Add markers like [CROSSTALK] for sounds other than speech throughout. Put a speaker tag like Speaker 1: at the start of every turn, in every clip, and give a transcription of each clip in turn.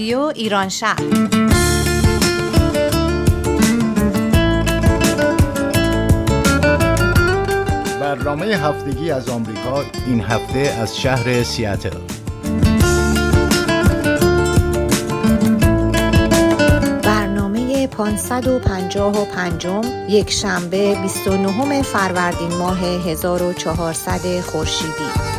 Speaker 1: رادیو ایران شهر.
Speaker 2: برنامه هفتگی از آمریکا این هفته از شهر سیاتل.
Speaker 1: برنامه 555 یک شنبه 29 فروردین ماه 1400 خورشیدی.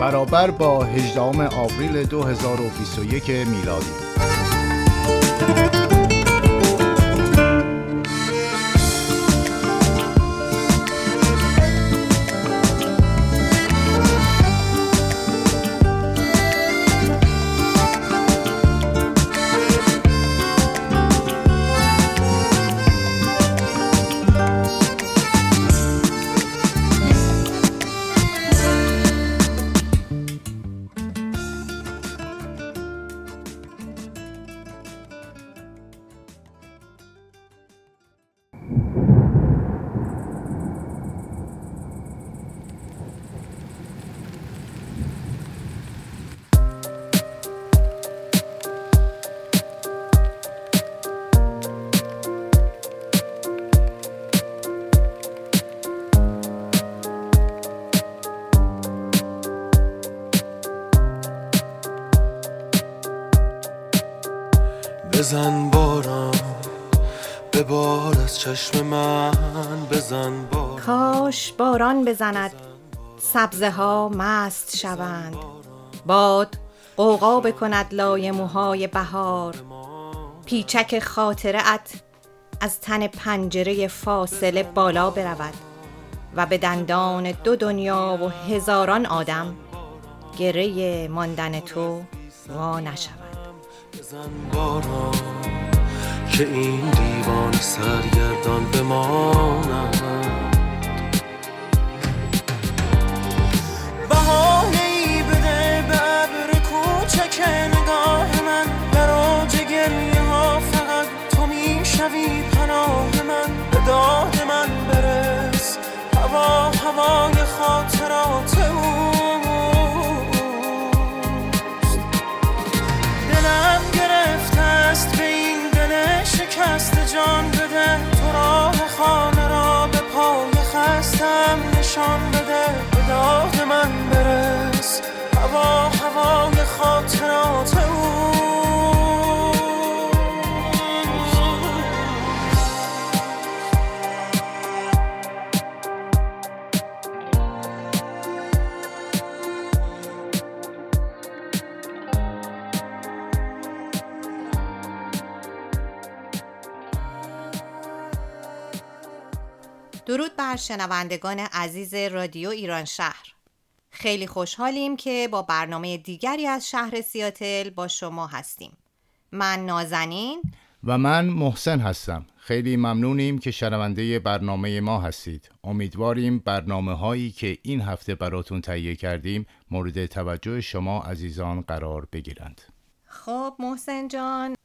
Speaker 2: برابر با 18 آوریل 2021 میلادی.
Speaker 3: به بار از چشم من بزن باران.
Speaker 1: کاش باران بزند. سبزه ها مست شوند. باد قوقا بکند لای موهای بهار. پیچک خاطره ات از تن پنجره فاصله بالا برود و به دندان دو دنیا و هزاران آدم گره ماندن تو وا نشود.
Speaker 3: که این دیوان سرگردان بماند ای بده به کوچک نگاه من. در اوج گریه ها فقط تو می‌شوی پناه من. به داد من برس. هوا هوای خاطرات خستم نشان بده به داد من برس. هوا هوای خاطرات اوست
Speaker 1: درود بر شنوندگان عزیز رادیو ایران شهر. خیلی خوشحالیم که با برنامه دیگری از شهر سیاتل با شما هستیم. من نازنین.
Speaker 2: و من محسن هستم. خیلی ممنونیم که شنونده برنامه ما هستید. امیدواریم برنامه هایی که این هفته براتون تهیه کردیم مورد توجه شما عزیزان قرار بگیرند.
Speaker 1: خب محسن جان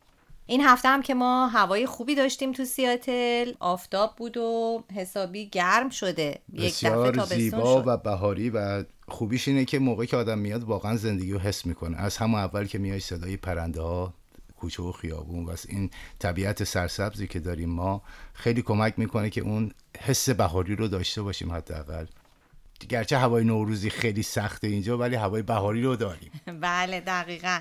Speaker 1: این هفته هم که ما هوای خوبی داشتیم تو سیاتل آفتاب بود و حسابی گرم شده. یک دفعه
Speaker 2: زیبا
Speaker 1: شد.
Speaker 2: و بهاری و خوبیش اینه که موقعی که آدم میاد واقعا زندگی رو حس می‌کنه. از همون اول که میای صدای پرنده ها کوچه و خیابون و این طبیعت سرسبزی که داریم ما خیلی کمک می‌کنه که اون حس بهاری رو داشته باشیم حداقل. گرچه هوای نوروزی خیلی سخته اینجا ولی هوای بهاری رو داریم. [LAUGHS]
Speaker 1: بله دقیقا.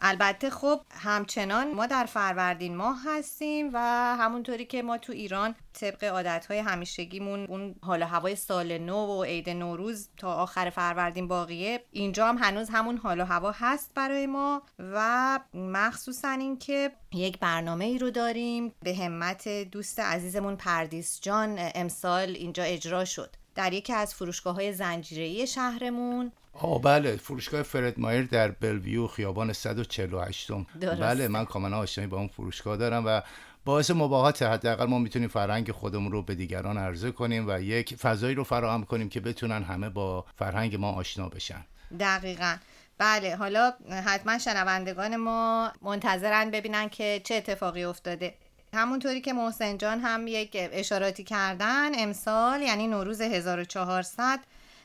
Speaker 1: البته خب همچنان ما در فروردین ماه هستیم و همونطوری که ما تو ایران طبق عادتهای همیشگیمون اون حال هوای سال نو و عید نوروز تا آخر فروردین باقیه اینجا هم هنوز همون حال و هوا هست برای ما و مخصوصا اینکه یک برنامه ای رو داریم به همت دوست عزیزمون پردیس جان امسال اینجا اجرا شد. در یکی از فروشگاه های زنجیره‌ای شهرمون
Speaker 2: آه بله فروشگاه فرد مایر در بلویو خیابان 148
Speaker 1: درسته.
Speaker 2: بله من کاملا آشنایی با اون فروشگاه دارم و باعث مباهات حداقل ما می‌تونیم فرهنگ خودمون رو به دیگران عرضه کنیم و یک فضایی رو فراهم کنیم که بتونن همه با فرهنگ ما آشنا بشن.
Speaker 1: دقیقا. بله حالا حتما شنوندگان ما منتظرن ببینن که چه اتفاقی افتاده. همونطوری که محسن جان هم یک اشاراتی کردن امسال یعنی نوروز 1400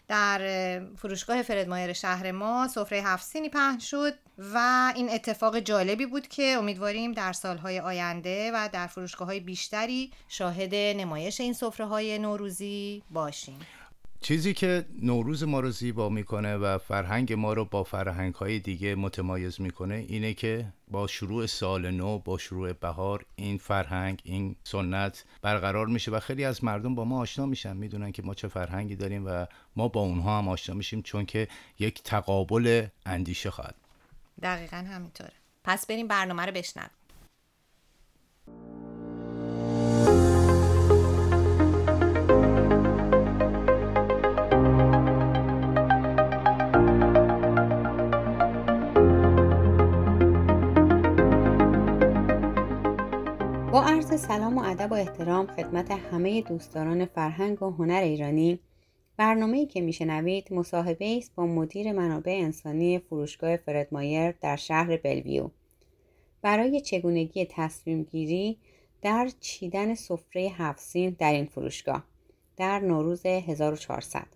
Speaker 1: در فروشگاه فردمایر شهر ما سفره هفت پهن شد و این اتفاق جالبی بود که امیدواریم در سالهای آینده و در فروشگاه های بیشتری شاهد نمایش این سفره های نوروزی باشیم.
Speaker 2: چیزی که نوروز ما رو زیبا می‌کنه و فرهنگ ما رو با فرهنگ های دیگه متمایز می‌کنه اینه که با شروع سال نو با شروع بهار این فرهنگ این سنت برقرار میشه و خیلی از مردم با ما آشنا میشن. می‌دونن که ما چه فرهنگی داریم و ما با اونها هم آشنا میشیم چون که یک تقابل اندیشه خواهد.
Speaker 1: دقیقا همینطوره. پس بریم برنامه رو بشنویم.
Speaker 4: با عرض سلام و ادب و احترام خدمت همه دوستداران فرهنگ و هنر ایرانی برنامه‌ای که میشنوید مصاحبه است با مدیر منابع انسانی فروشگاه فردمایر در شهر بلویو. برای چگونگی تصمیم گیری در چیدن سفره هفسین در این فروشگاه در نوروز 1400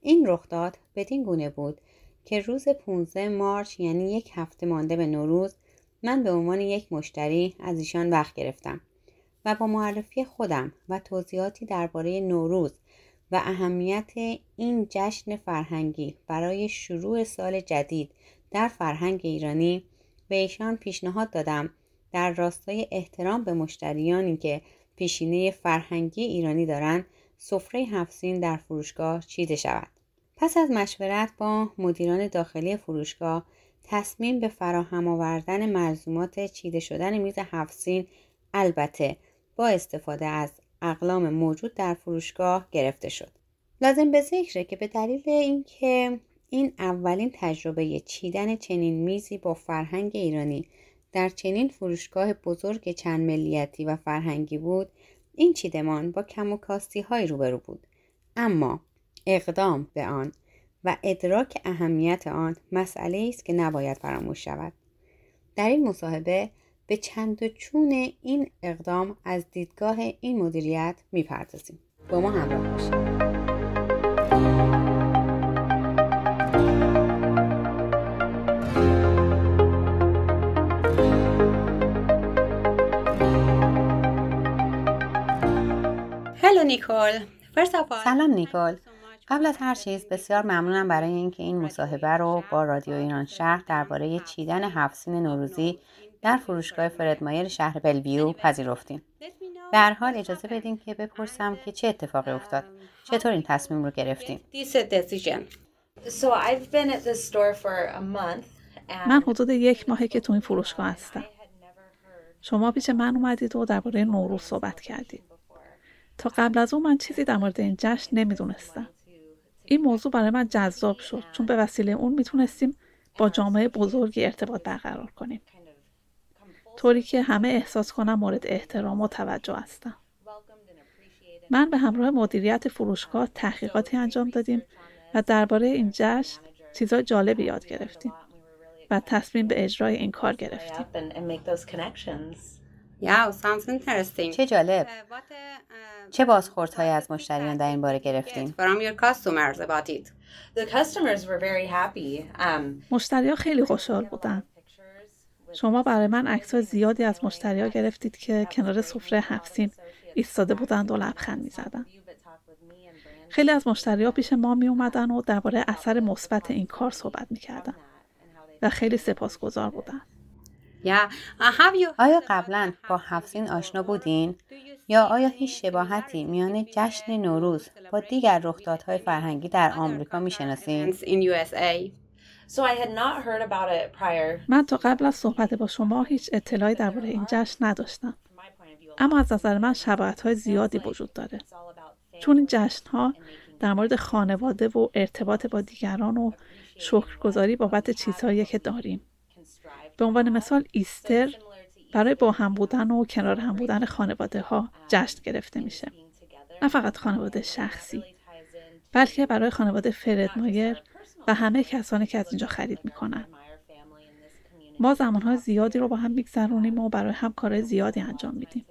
Speaker 4: این رخداد بدین گونه بود که روز 15 مارچ یعنی یک هفته مانده به نوروز من به عنوان یک مشتری از ایشان وقت گرفتم و با معرفی خودم و توضیحاتی درباره نوروز و اهمیت این جشن فرهنگی برای شروع سال جدید در فرهنگ ایرانی به ایشان پیشنهاد دادم در راستای احترام به مشتریانی که پیشینه فرهنگی ایرانی دارند سفره هفسین در فروشگاه چیده شود. پس از مشورت با مدیران داخلی فروشگاه تصمیم به فراهم آوردن ملزومات چیده شدن میز هفسین البته با استفاده از اقلام موجود در فروشگاه گرفته شد. لازم به ذکره که به دلیل اینکه این اولین تجربه چیدن چنین میزی با فرهنگ ایرانی در چنین فروشگاه بزرگ چند ملیتی و فرهنگی بود این چیدمان با کم و کاستی های روبرو بود اما اقدام به آن و ادراک اهمیت آن مسئله است که نباید فراموش شود. در این مصاحبه به چند و چون این اقدام از دیدگاه این مدیریت می‌پردازیم. با ما همراه باشید. هلو نیکول سلام نیکول قبل از هر چیز بسیار ممنونم برای اینکه این مصاحبه رو با رادیو ایران شهر درباره چیدن هفسین نوروزی در فروشگاه فردمایر شهر بلویو پذیرفتیم. به هر حال اجازه بدین که بپرسم که چه اتفاقی افتاد. چطور این تصمیم رو گرفتیم؟
Speaker 5: من حدود یک ماهه که تو این فروشگاه هستم. شما پیش من اومدید و درباره نوروز صحبت کردید. تا قبل از اون من چیزی در مورد این جشن نمی‌دونستم. این موضوع برای من جذاب شد چون به وسیله اون می‌تونستیم با جامعه بزرگی ارتباط برقرار کنیم. طوری که همه احساس کنم مورد احترام و توجه هستم. من به همراه مدیریت فروشگاه تحقیقاتی انجام دادیم و درباره این جشن چیزای جالبی یاد گرفتیم و تصمیم به اجرای این کار گرفتیم.
Speaker 4: چه جالب. چه بازخوردهایی از مشتریان در این باره گرفتیم؟
Speaker 5: مشتری خیلی خوشحال بودن. شما برای من عکس زیادی از مشتریا گرفتید که کنار سفره هفسین ایستاده بودند و لبخند می‌زدند. خیلی از مشتریا پیش ما می اومدن و درباره اثر مثبت این کار صحبت می‌کردن و خیلی سپاسگزار بودن.
Speaker 4: آیا قبلا با هفسین آشنا بودین؟ یا آیا هیچ شباهتی میان جشن نوروز با دیگر رخدادهای فرهنگی در آمریکا می‌شناسین؟
Speaker 5: من تا قبل از صحبت با شما هیچ اطلاعی درباره این جشن نداشتم. اما از نظر من شباهت های زیادی وجود داره. چون این جشن ها در مورد خانواده و ارتباط با دیگران و شکرگزاری بابت چیزهایی که داریم. به عنوان مثال ایستر برای با هم بودن و کنار هم بودن خانواده ها جشن گرفته میشه. نه فقط خانواده شخصی بلکه برای خانواده فردمایر و همه کسانی که از اینجا خرید می‌کنن. ما زمانهای زیادی رو با هم میگذرونیم و برای هم کار زیادی انجام میدیم.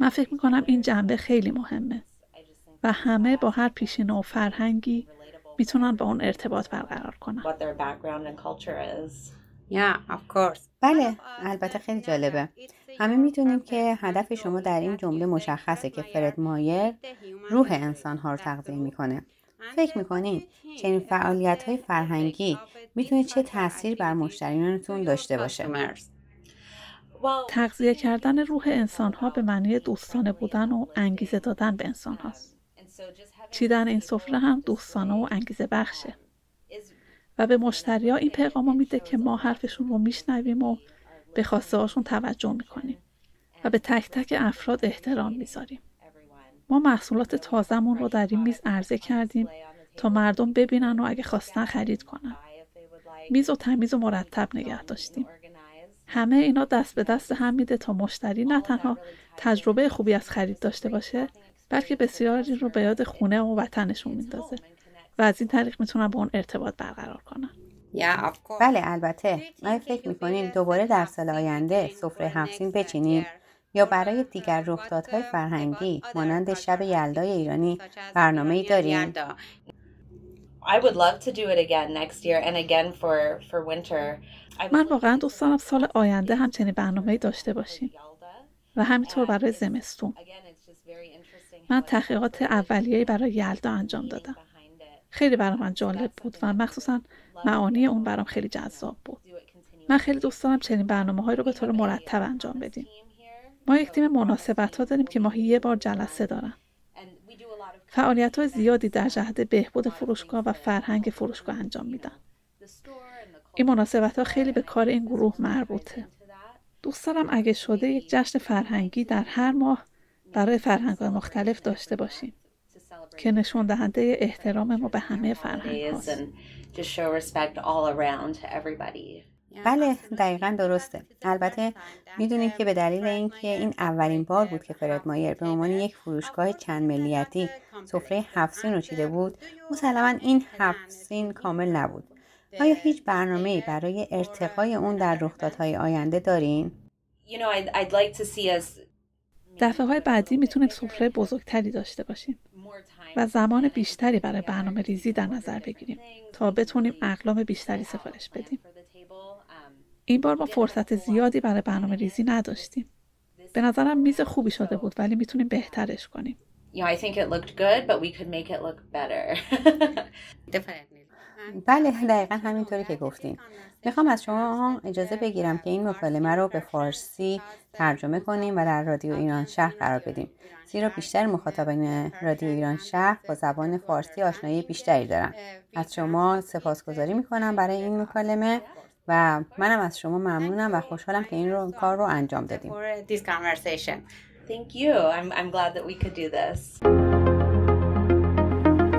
Speaker 5: من فکر می‌کنم این جنبه خیلی مهمه و همه با هر پیشینه و فرهنگی می‌تونن با اون ارتباط برقرار کنن.
Speaker 4: بله البته خیلی جالبه. همه می‌دونیم که هدف شما در این جمله مشخصه که فرد مایر روح انسان ها رو تغذیه می‌کنه. فکر می‌کنین چنین فعالیت های فرهنگی می‌تونه چه تاثیر بر مشتریانتون داشته باشه؟
Speaker 5: تغذیه کردن روح انسان ها به معنی دوستانه بودن و انگیزه دادن به انسان هاست چیدن این سفره هم دوستانه و انگیزه بخشه. و به مشتری ها این پیغام میده که ما حرفشون رو میشنویم و به خواسته هاشون توجه می‌کنیم و به تک تک افراد احترام می‌ذاریم. ما محصولات تازمون رو در این میز عرضه کردیم تا مردم ببینن و اگه خواستن خرید کنن. میز و تمیز و مرتب نگه داشتیم. همه اینا دست به دست هم میده تا مشتری نه تنها تجربه خوبی از خرید داشته باشه بلکه بسیاری رو به یاد خونه و وطنشون میندازه و از این طریق می‌تونن با اون ارتباط برقرار کنن.
Speaker 4: بله البته. آیا فکر می‌کنین دوباره در سال آینده سفره همسین بچینیم یا برای دیگر رخدادهای فرهنگی مانند شب یلدای ایرانی برنامه ای داریم؟
Speaker 5: من واقعا دوست دارم سال آینده همچنین برنامه داشته باشیم. و همینطور برای زمستون. من تحقیقات اولیه‌ای برای یلدا انجام دادم. خیلی برای من جالب بود و مخصوصا معانی اون برام خیلی جذاب بود. من خیلی دوست دارم چنین برنامه رو به طور مرتب انجام بدیم. ما یک تیم مناسبت ها داریم که ماهی یه بار جلسه دارن. فعالیت های زیادی در جهت بهبود فروشگاه و فرهنگ فروشگاه انجام میدن. این مناسبت ها خیلی به کار این گروه مربوطه. دوست دارم اگه شده یک جشن فرهنگی در هر ماه برای فرهنگ های مختلف داشته باشیم. که نشون دهنده احترام ما به همه فرهنگ
Speaker 4: بله دقیقا درسته. البته می‌دونید که به دلیل اینکه این اولین بار بود که فرد مایر به عنوان یک فروشگاه چند ملیتی سفره هفت رو چیده بود مسلما این هفت کامل نبود. آیا هیچ برنامه برای ارتقای اون در رخدادهای آینده دارین؟
Speaker 5: دفعه های بعدی می‌تونیم سفره بزرگتری داشته باشیم و زمان بیشتری برای برنامه ریزی در نظر بگیریم تا بتونیم اقلام بیشتری سفارش بدیم. این بار ما فرصت زیادی برای برنامه ریزی نداشتیم. به نظرم میز خوبی شده بود ولی می‌تونیم بهترش کنیم.
Speaker 4: بله دقیقا همینطوری که گفتین. می‌خوام از شما اجازه بگیرم که این مکالمه رو به فارسی ترجمه کنیم و در رادیو ایران شهر قرار بدیم. زیرا بیشتر مخاطبین رادیو ایران شهر با زبان فارسی آشنایی بیشتری دارن. از شما سپاسگزاری می‌کنم برای این مکالمه و منم از شما ممنونم و خوشحالم که این رو کار رو انجام دادیم.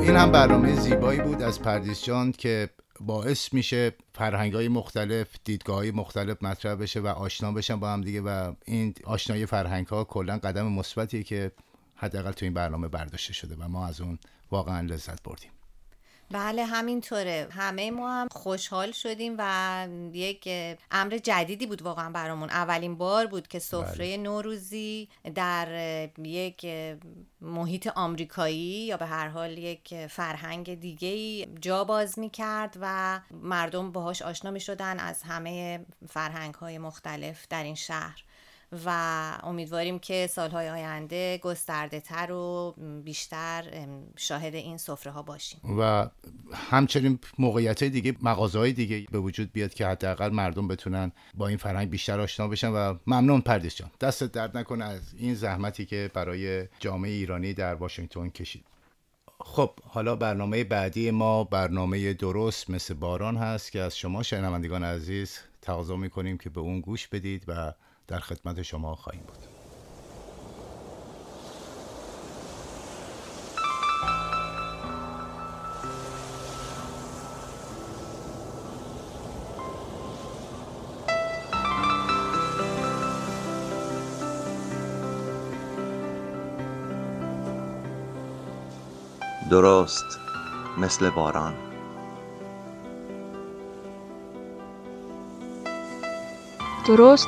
Speaker 2: این هم برنامه زیبایی بود از پردیس جان که باعث میشه فرهنگ های مختلف دیدگاه های مختلف مطرح بشه و آشنا بشن با هم دیگه و این آشنایی فرهنگ ها کلا قدم مثبتیه که حداقل تو این برنامه برداشته شده و ما از اون واقعا لذت بردیم.
Speaker 1: بله همینطوره. همه ما هم خوشحال شدیم و یک امر جدیدی بود واقعا برامون. اولین بار بود که سفره بله. نوروزی در یک محیط آمریکایی یا به هر حال یک فرهنگ دیگه جا باز می کرد و مردم باهاش آشنا می شدن از همه فرهنگ های مختلف در این شهر. و امیدواریم که سالهای آینده گسترده تر و بیشتر شاهد این سفره ها باشیم.
Speaker 2: و همچنین موقعیت دیگه مغازه های دیگه به وجود بیاد که حداقل مردم بتونن با این فرهنگ بیشتر آشنا بشن و ممنون پردیس جان. دست درد نکنه از این زحمتی که برای جامعه ایرانی در واشنگتن کشید. خب حالا برنامه بعدی ما برنامه درست مثل باران هست که از شما شنوندگان عزیز تقاضا می‌کنیم که به اون گوش بدید و در خدمت شما خواهیم بود.
Speaker 6: درست مثل باران.
Speaker 7: درست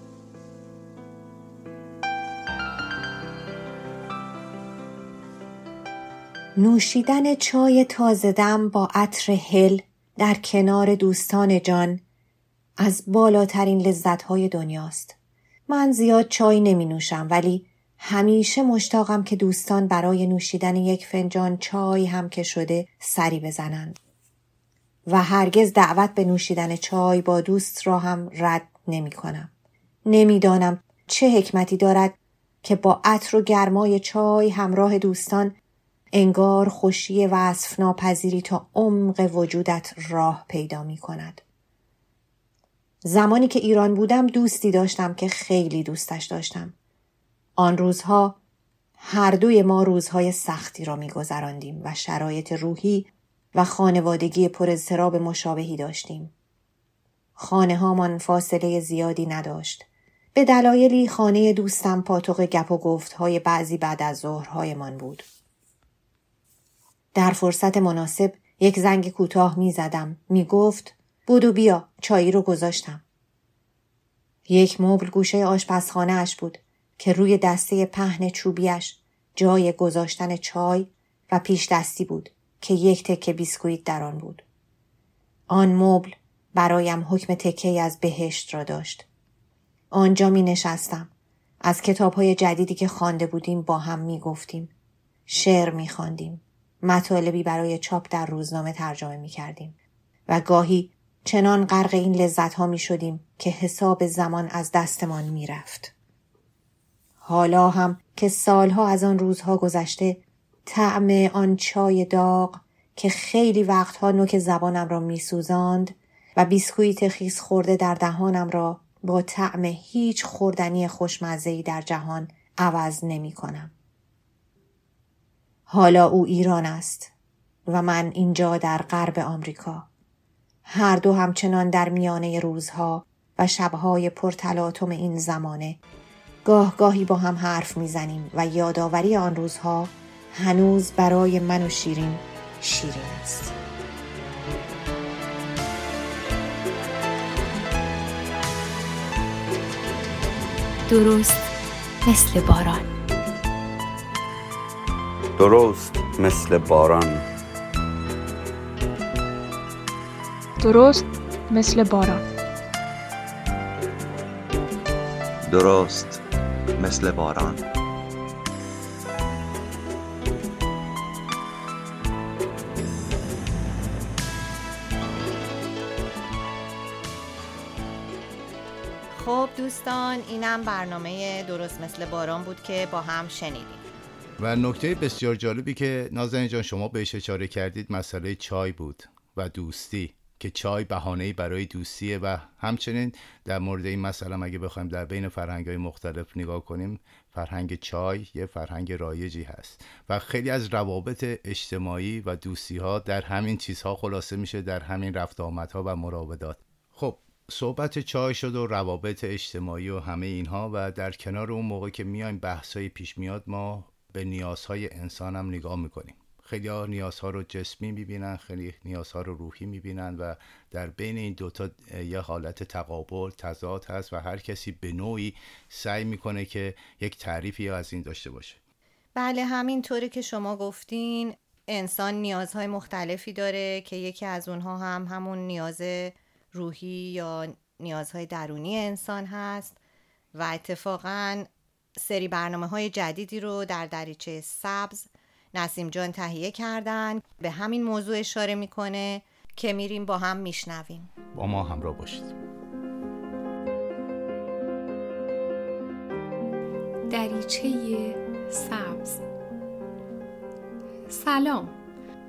Speaker 8: نوشیدن چای تازه دم با عطر هل در کنار دوستان جان از بالاترین لذتهای دنیاست. من زیاد چای نمی نوشم ولی همیشه مشتاقم که دوستان برای نوشیدن یک فنجان چای هم که شده سری بزنند. و هرگز دعوت به نوشیدن چای با دوست را هم رد نمی کنم. نمی‌دانم چه حکمتی دارد که با عطر و گرمای چای همراه دوستان انگار خوشی وصف ناپذیری تا عمق وجودت راه پیدا می کند. زمانی که ایران بودم دوستی داشتم که خیلی دوستش داشتم. آن روزها هر دوی ما روزهای سختی را میگذراندیم و شرایط روحی و خانوادگی پر اضطراب مشابهی داشتیم. خانه هامان فاصله زیادی نداشت. به دلایلی خانه دوستم پاتوق گپ و گفت های بعضی بعد از ظهرهایمان بود. در فرصت مناسب یک زنگ کوتاه می زدم. می گفت بودو بیا چایی رو گذاشتم. یک مبل گوشه آشپزخانه اش بود که روی دسته پهن چوبیش جای گذاشتن چای و پیش دستی بود که یک تکه بیسکویت در آن بود. آن مبل برایم حکم تکه از بهشت را داشت. آنجا می نشستم. از کتاب های جدیدی که خوانده بودیم با هم می گفتیم. شعر می خواندیم. مطالبی برای چاپ در روزنامه ترجمه می کردیم. و گاهی چنان غرق این لذت ها می شدیم که حساب زمان از دستمان می رفت. حالا هم که سالها از آن روزها گذشته طعم آن چای داغ که خیلی وقتها نوک زبانم را میسوزاند و بیسکویت خیس خورده در دهانم را با طعم هیچ خوردنی خوشمزهی در جهان عوض نمی کنم. حالا او ایران است و من اینجا در غرب آمریکا. هر دو همچنان در میانه روزها و شبهای پرتلاطم این زمانه. گاه گاهی با هم حرف می‌زنیم و یادآوری آن روزها هنوز برای من و شیرین شیرین است.
Speaker 9: درست مثل باران.
Speaker 10: درست مثل باران.
Speaker 7: درست مثل باران.
Speaker 6: درست مثل باران.
Speaker 1: خب دوستان اینم برنامه درست مثل باران بود که با هم شنیدیم.
Speaker 2: و نکته بسیار جالبی که نازنین جان شما بهش اشاره کردید مسئله چای بود و دوستی که چای بهانه برای دوستیه و همچنین در مورد این مسئله اگه بخوایم در بین فرهنگ های مختلف نگاه کنیم فرهنگ چای یه فرهنگ رایجی هست و خیلی از روابط اجتماعی و دوستی ها در همین چیزها خلاصه میشه در همین رفت آمدها و مراودات. خب صحبت چای شد و روابط اجتماعی و همه اینها و در کنار اون موقع که میایم بحثای پیش میاد ما به نیازهای انسان هم نگاه می‌کنیم. خیلی ها نیازها رو جسمی می‌بینن خیلی نیازها رو روحی می‌بینن و در بین این دوتا یه حالت تقابل تضاد هست و هر کسی به نوعی سعی می‌کنه که یک تعریفی از این داشته باشه.
Speaker 1: بله همینطوری که شما گفتین انسان نیازهای مختلفی داره که یکی از اونها هم همون نیاز روحی یا نیازهای درونی انسان هست و اتفاقا سری برنامه های جدیدی رو در دریچه سبز نسیم جان تهیه کردن به همین موضوع اشاره می‌کنه که میریم با هم میشنویم.
Speaker 2: با ما همراه باشید.
Speaker 11: دریچه سبز. سلام.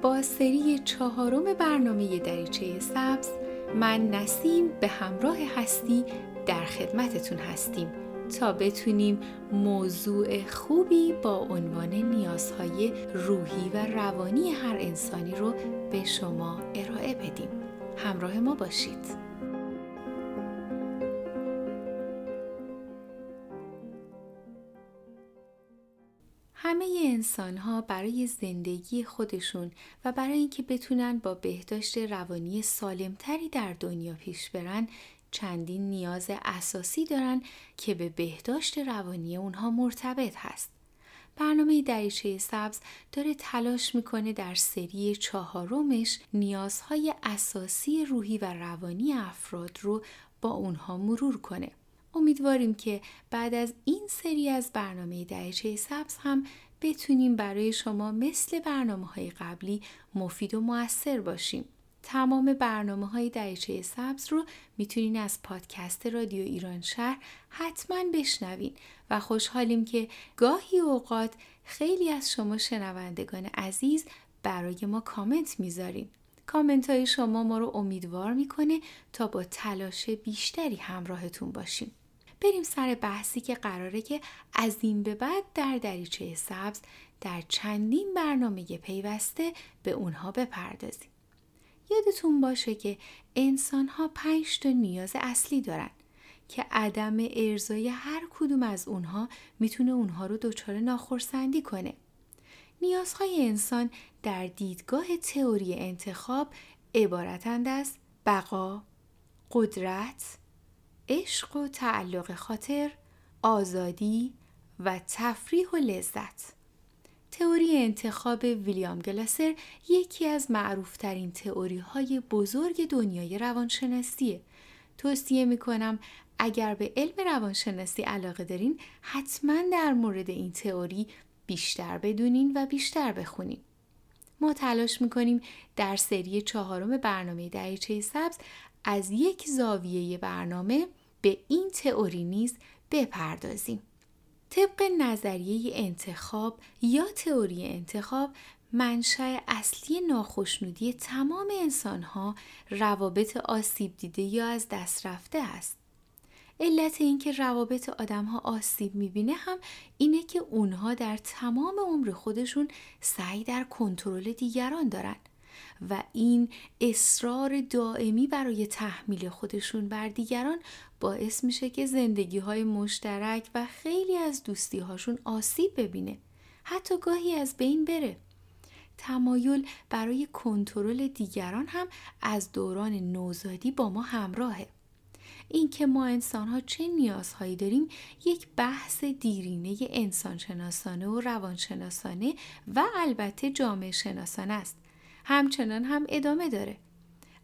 Speaker 11: با سری چهارم برنامه دریچه سبز من نسیم به همراه هستی در خدمتتون هستیم. تا بتونیم موضوع خوبی با عنوان نیازهای روحی و روانی هر انسانی رو به شما ارائه بدیم. همراه ما باشید. همه انسان ها برای زندگی خودشون و برای اینکه بتونن با بهداشت روانی سالمتری در دنیا پیش برن چندین نیاز اساسی دارن که به بهداشت روانی اونها مرتبط هست. برنامه دریچه سبز داره تلاش می‌کنه در سری چهارمش نیازهای اساسی روحی و روانی افراد رو با اونها مرور کنه. امیدواریم که بعد از این سری از برنامه دریچه سبز هم بتونیم برای شما مثل برنامه های قبلی مفید و موثر باشیم. تمام برنامه های دریچه سبز رو می‌تونین از پادکست رادیو ایران شهر حتما بشنوین و خوشحالیم که گاهی اوقات خیلی از شما شنوندگان عزیز برای ما کامنت می‌ذارین. کامنت های شما ما رو امیدوار می‌کنه تا با تلاش بیشتری همراهتون باشیم. بریم سر بحثی که قراره که از این به بعد در دریچه سبز در چندین برنامه پیوسته به اونها بپردازیم. یادتون باشه که انسان ها پنج تا نیاز اصلی دارن که عدم ارزای هر کدوم از اونها می‌تونه اونها رو دچار ناخرسندی کنه. نیازهای انسان در دیدگاه تئوری انتخاب عبارتند از بقا، قدرت، عشق و تعلق خاطر، آزادی و تفریح و لذت. تئوری انتخاب ویلیام گلاسر یکی از معروفترین تئوری های بزرگ دنیای روانشناسیه. توصیه می‌کنم اگر به علم روانشناسی علاقه دارین حتما در مورد این تئوری بیشتر بدونین و بیشتر بخونین. ما تلاش می‌کنیم در سری چهارم برنامه دریچه سبز از یک زاویه برنامه به این تئوری نیز بپردازیم. طبق نظریه انتخاب یا تئوری انتخاب منشأ اصلی ناخشنودی تمام انسانها روابط آسیب دیده یا از دست رفته است. علت اینکه روابط آدمها آسیب می‌بینه هم اینه که اونها در تمام عمر خودشون سعی در کنترل دیگران دارن و این اصرار دائمی برای تحمیل خودشون بر دیگران باعث میشه که زندگی های مشترک و خیلی از دوستی هاشون آسیب ببینه. حتی گاهی از بین بره. تمایل برای کنترل دیگران هم از دوران نوزادی با ما همراهه. اینکه ما انسان ها چه نیازهایی داریم یک بحث دیرینه انسانشناسانه و روانشناسانه و البته جامعه شناسانه است. همچنان هم ادامه داره.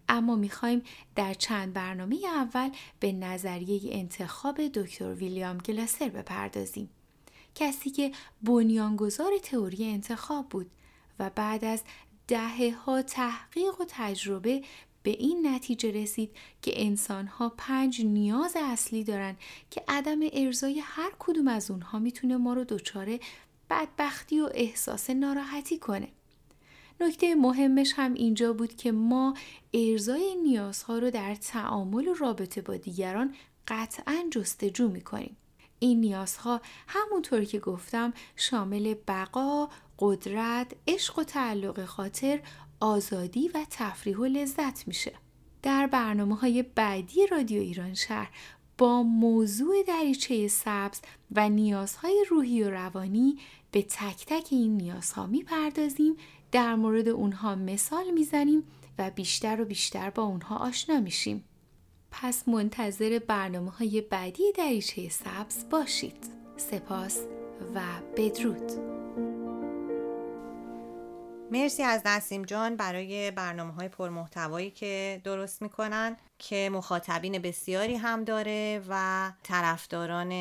Speaker 11: اما می‌خوایم در چند برنامه اول به نظریه انتخاب دکتر ویلیام گلاسر بپردازیم کسی که بنیانگذار تئوری انتخاب بود و بعد از دهه ها تحقیق و تجربه به این نتیجه رسید که انسان ها پنج نیاز اصلی دارن که عدم ارزای هر کدوم از اونها می‌تونه ما رو دچار بدبختی و احساس ناراحتی کنه. نکته مهمش هم اینجا بود که ما ارزای نیازها رو در تعامل و رابطه با دیگران قطعا جستجو می‌کنیم. این نیازها همونطور که گفتم شامل بقا، قدرت، عشق و تعلق خاطر، آزادی و تفریح و لذت میشه. در برنامه های بعدی رادیو ایران شهر با موضوع دریچه سبز و نیازهای روحی و روانی به تک تک این نیازها می‌پردازیم در مورد اونها مثال می‌زنیم و بیشتر و بیشتر با اونها آشنا میشیم. پس منتظر برنامه های بعدی دریچه سبز باشید. سپاس و بدرود.
Speaker 1: مرسی از نسیم جان برای برنامه های پرمحتوایی که درست می‌کنن که مخاطبین بسیاری هم داره و طرفداران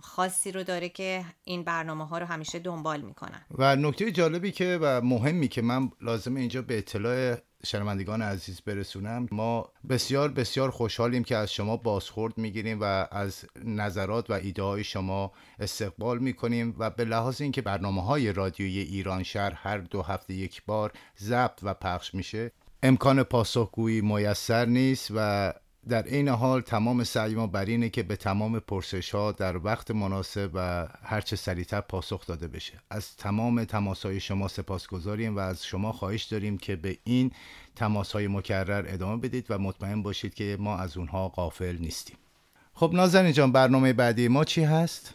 Speaker 1: خاصی رو داره که این برنامه ها رو همیشه دنبال می‌کنن.
Speaker 2: و نکته جالبی که و مهمی که من لازم اینجا به اطلاع شنوندگان عزیز برسونم. ما بسیار بسیار خوشحالیم که از شما بازخورد می‌گیریم و از نظرات و ایده های شما استقبال می‌کنیم و به لحاظ اینکه برنامه های رادیویی ایران شهر هر دو هفته یک بار ضبط و پخش میشه امکان پاسخگویی میسر نیست و در این حال تمام سعی ما بر اینه که به تمام پرسش ها در وقت مناسب و هرچه سریعتر پاسخ داده بشه. از تمام تماس های شما سپاسگزاریم و از شما خواهش داریم که به این تماس های مکرر ادامه بدید و مطمئن باشید که ما از اونها غافل نیستیم. خب نازنین جان برنامه بعدی ما چی هست؟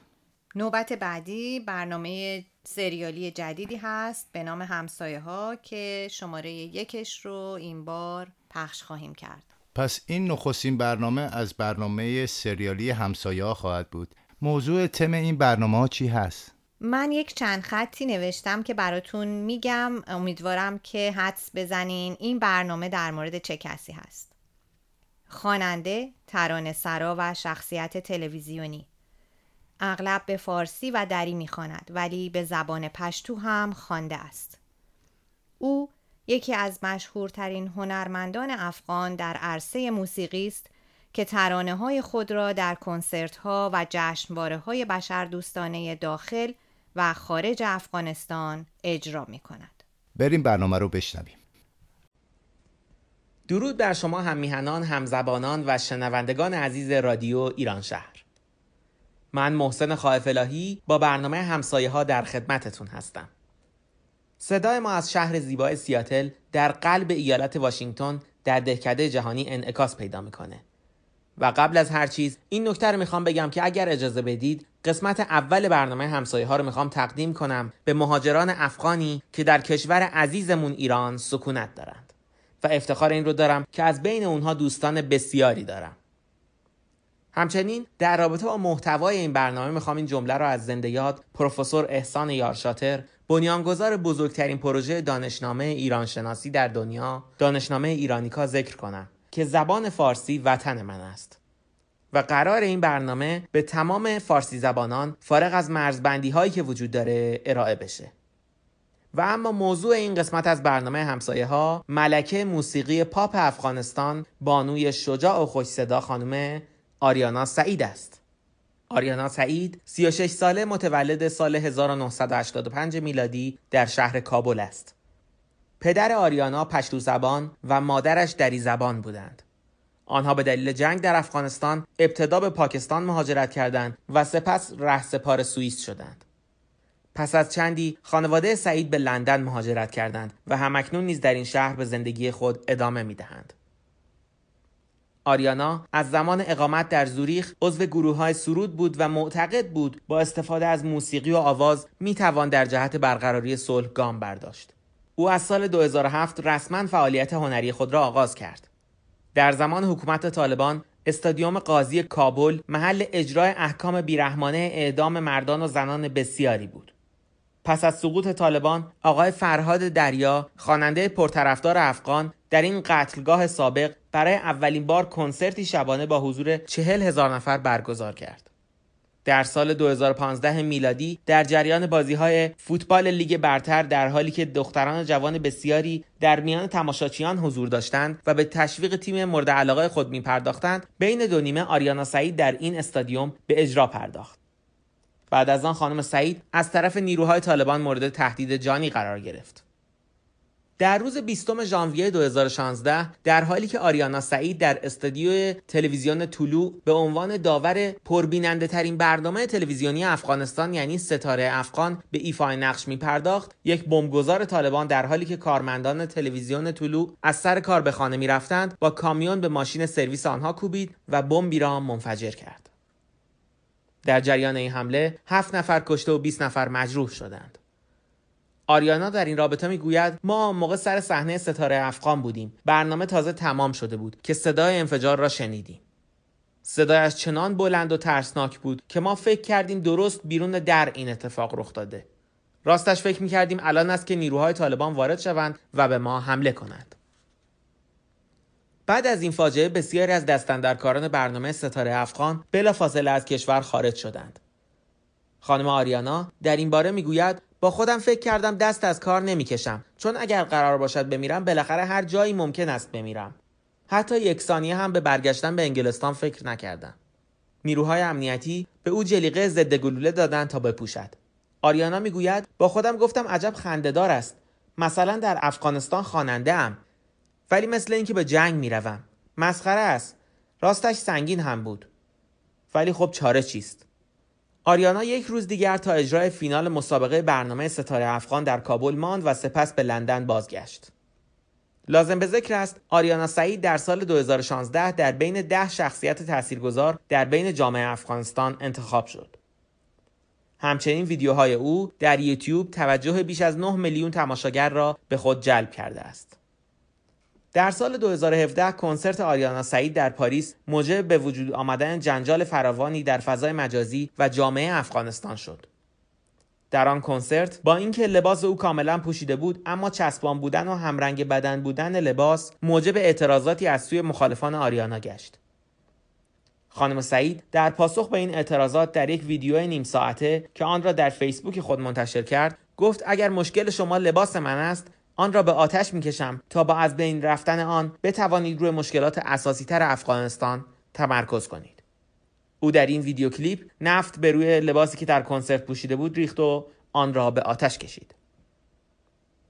Speaker 1: نوبت بعدی برنامه سریالی جدیدی هست به نام همسایه ها که شماره یکش رو این بار پخش خواهیم کرد.
Speaker 2: پس این نخستین برنامه از برنامه سریالی همسایه خواهد بود. موضوع تم این برنامه ها چی هست؟
Speaker 1: من یک چند خطی نوشتم که براتون میگم. امیدوارم که حدس بزنین. این برنامه در مورد چه کسی هست؟ خواننده، ترانه سرا و شخصیت تلویزیونی. اغلب به فارسی و دری می‌خواند ولی به زبان پشتو هم خوانده است. او یکی از مشهورترین هنرمندان افغان در عرصه موسیقی است که ترانه های خود را در کنسرت ها و جشنواره های بشر دوستانه داخل و خارج افغانستان اجرا می کند.
Speaker 2: بریم برنامه رو بشنویم.
Speaker 12: درود بر شما هم میهنان، همزبانان و شنوندگان عزیز رادیو ایران شهر. من محسن خائف با برنامه همسایه ها در خدمتتون هستم. صدای ما از شهر زیبای سیاتل در قلب ایالت واشنگتن در دهکده جهانی انعکاس پیدا می‌کنه. و قبل از هر چیز این نکته رو می‌خوام بگم که اگر اجازه بدید قسمت اول برنامه همسایه ها رو می‌خوام تقدیم کنم به مهاجران افغانی که در کشور عزیزمون ایران سکونت دارند و افتخار این رو دارم که از بین اونها دوستان بسیاری دارم همچنین در رابطه با محتوای این برنامه می‌خوام این جمله را از زنده یاد پروفسور احسان یارشاتر بنیانگذار بزرگترین پروژه دانشنامه ایران شناسی در دنیا دانشنامه ایرانیکا ذکر کنم که زبان فارسی وطن من است. و قرار این برنامه به تمام فارسی زبانان فارغ از مرزبندی هایی که وجود داره ارائه بشه. و اما موضوع این قسمت از برنامه همسایه ها ملکه موسیقی پاپ افغانستان بانوی شجاع و خوش صدا خانم آریانا سعید است. آریانا سعید 36 ساله متولد سال 1985 میلادی در شهر کابل است پدر آریانا پشتو زبان و مادرش دری زبان بودند. آنها به دلیل جنگ در افغانستان ابتدا به پاکستان مهاجرت کردند و سپس رهسپار سوئیس شدند. پس از چندی خانواده سعید به لندن مهاجرت کردند و همکنون نیز در این شهر به زندگی خود ادامه می دهند. آریانا از زمان اقامت در زوریخ عضو گروه های سرود بود و معتقد بود با استفاده از موسیقی و آواز می توان در جهت برقراری صلح گام برداشت. او از سال 2007 رسما فعالیت هنری خود را آغاز کرد. در زمان حکومت طالبان استادیوم قاضی کابل محل اجرای احکام بیرحمانه اعدام مردان و زنان بسیاری بود. پس از سقوط طالبان آقای فرهاد دریا خواننده پرطرفدار افغان در این قتلگاه سابق برای اولین بار کنسرتی شبانه با حضور چهل هزار نفر برگزار کرد. در سال 2015 میلادی در جریان بازی های فوتبال لیگ برتر در حالی که دختران جوان بسیاری در میان تماشاچیان حضور داشتند و به تشویق تیم مورد علاقه خود می پرداختند بین دو نیمه آریانا سعید در این استادیوم به اجرا پرداخت بعد از آن خانم سعید از طرف نیروهای طالبان مورد تهدید جانی قرار گرفت. در روز 20 ژانویه 2016 در حالی که آریانا سعید در استودیو تلویزیون طلوع به عنوان داور پربیننده ترین برنامه تلویزیونی افغانستان یعنی ستاره افغان به ایفای نقش می پرداخت یک بمبگذار طالبان در حالی که کارمندان تلویزیون طلوع از سر کار به خانه می رفتند با کامیون به ماشین سرویس آنها کوبید و بمبی را منفجر کرد. در جریان این حمله هفت نفر کشته و 20 نفر مجروح شدند. آریانا در این رابطه می‌گوید ما موقع سر صحنه ستاره افغان بودیم. برنامه تازه تمام شده بود که صدای انفجار را شنیدیم. صدایش چنان بلند و ترسناک بود که ما فکر کردیم درست بیرون در این اتفاق رخ داده. راستش فکر می‌کردیم الان است که نیروهای طالبان وارد شوند و به ما حمله کنند. بعد از این فاجعه بسیاری از دستندرکاران برنامه ستاره افغان بلافاصله از کشور خارج شدند. خانم آریانا در این باره می‌گوید با خودم فکر کردم دست از کار نمی‌کشم. چون اگر قرار باشد بمیرم بالاخره هر جایی ممکن است بمیرم. حتی یک ثانیه هم به برگشتن به انگلستان فکر نکردم. نیروهای امنیتی به او جلیقه ضد گلوله دادند تا بپوشد. آریانا می‌گوید با خودم گفتم عجب خندهدار است. مثلا در افغانستان خواننده ام ولی مثل اینکه به جنگ می‌روم مسخره است راستش سنگین هم بود ولی خب چاره چیست آریانا یک روز دیگر تا اجرای فینال مسابقه برنامه ستاره افغان در کابل ماند و سپس به لندن بازگشت. لازم به ذکر است آریانا سعید در سال 2016 در بین ده شخصیت تاثیرگذار در بین جامعه افغانستان انتخاب شد. همچنین ویدیوهای او در یوتیوب توجه بیش از 9 میلیون تماشاگر را به خود جلب کرده است. در سال 2017 کنسرت آریانا سعید در پاریس موجب به وجود آمدن جنجال فراوانی در فضای مجازی و جامعه افغانستان شد. در آن کنسرت با اینکه لباس او کاملا پوشیده بود اما چسبان بودن و همرنگ بدن بودن لباس موجب اعتراضاتی از سوی مخالفان آریانا گشت. خانم سعید در پاسخ به این اعتراضات در یک ویدیو نیم ساعته که آن را در فیسبوک خود منتشر کرد گفت اگر مشکل شما لباس من است آن را به آتش می‌کشم تا با از بین رفتن آن بتوانید روی مشکلات اساسی تر افغانستان تمرکز کنید. او در این ویدیو کلیپ نفت به روی لباسی که در کنسرت پوشیده بود ریخت و آن را به آتش کشید.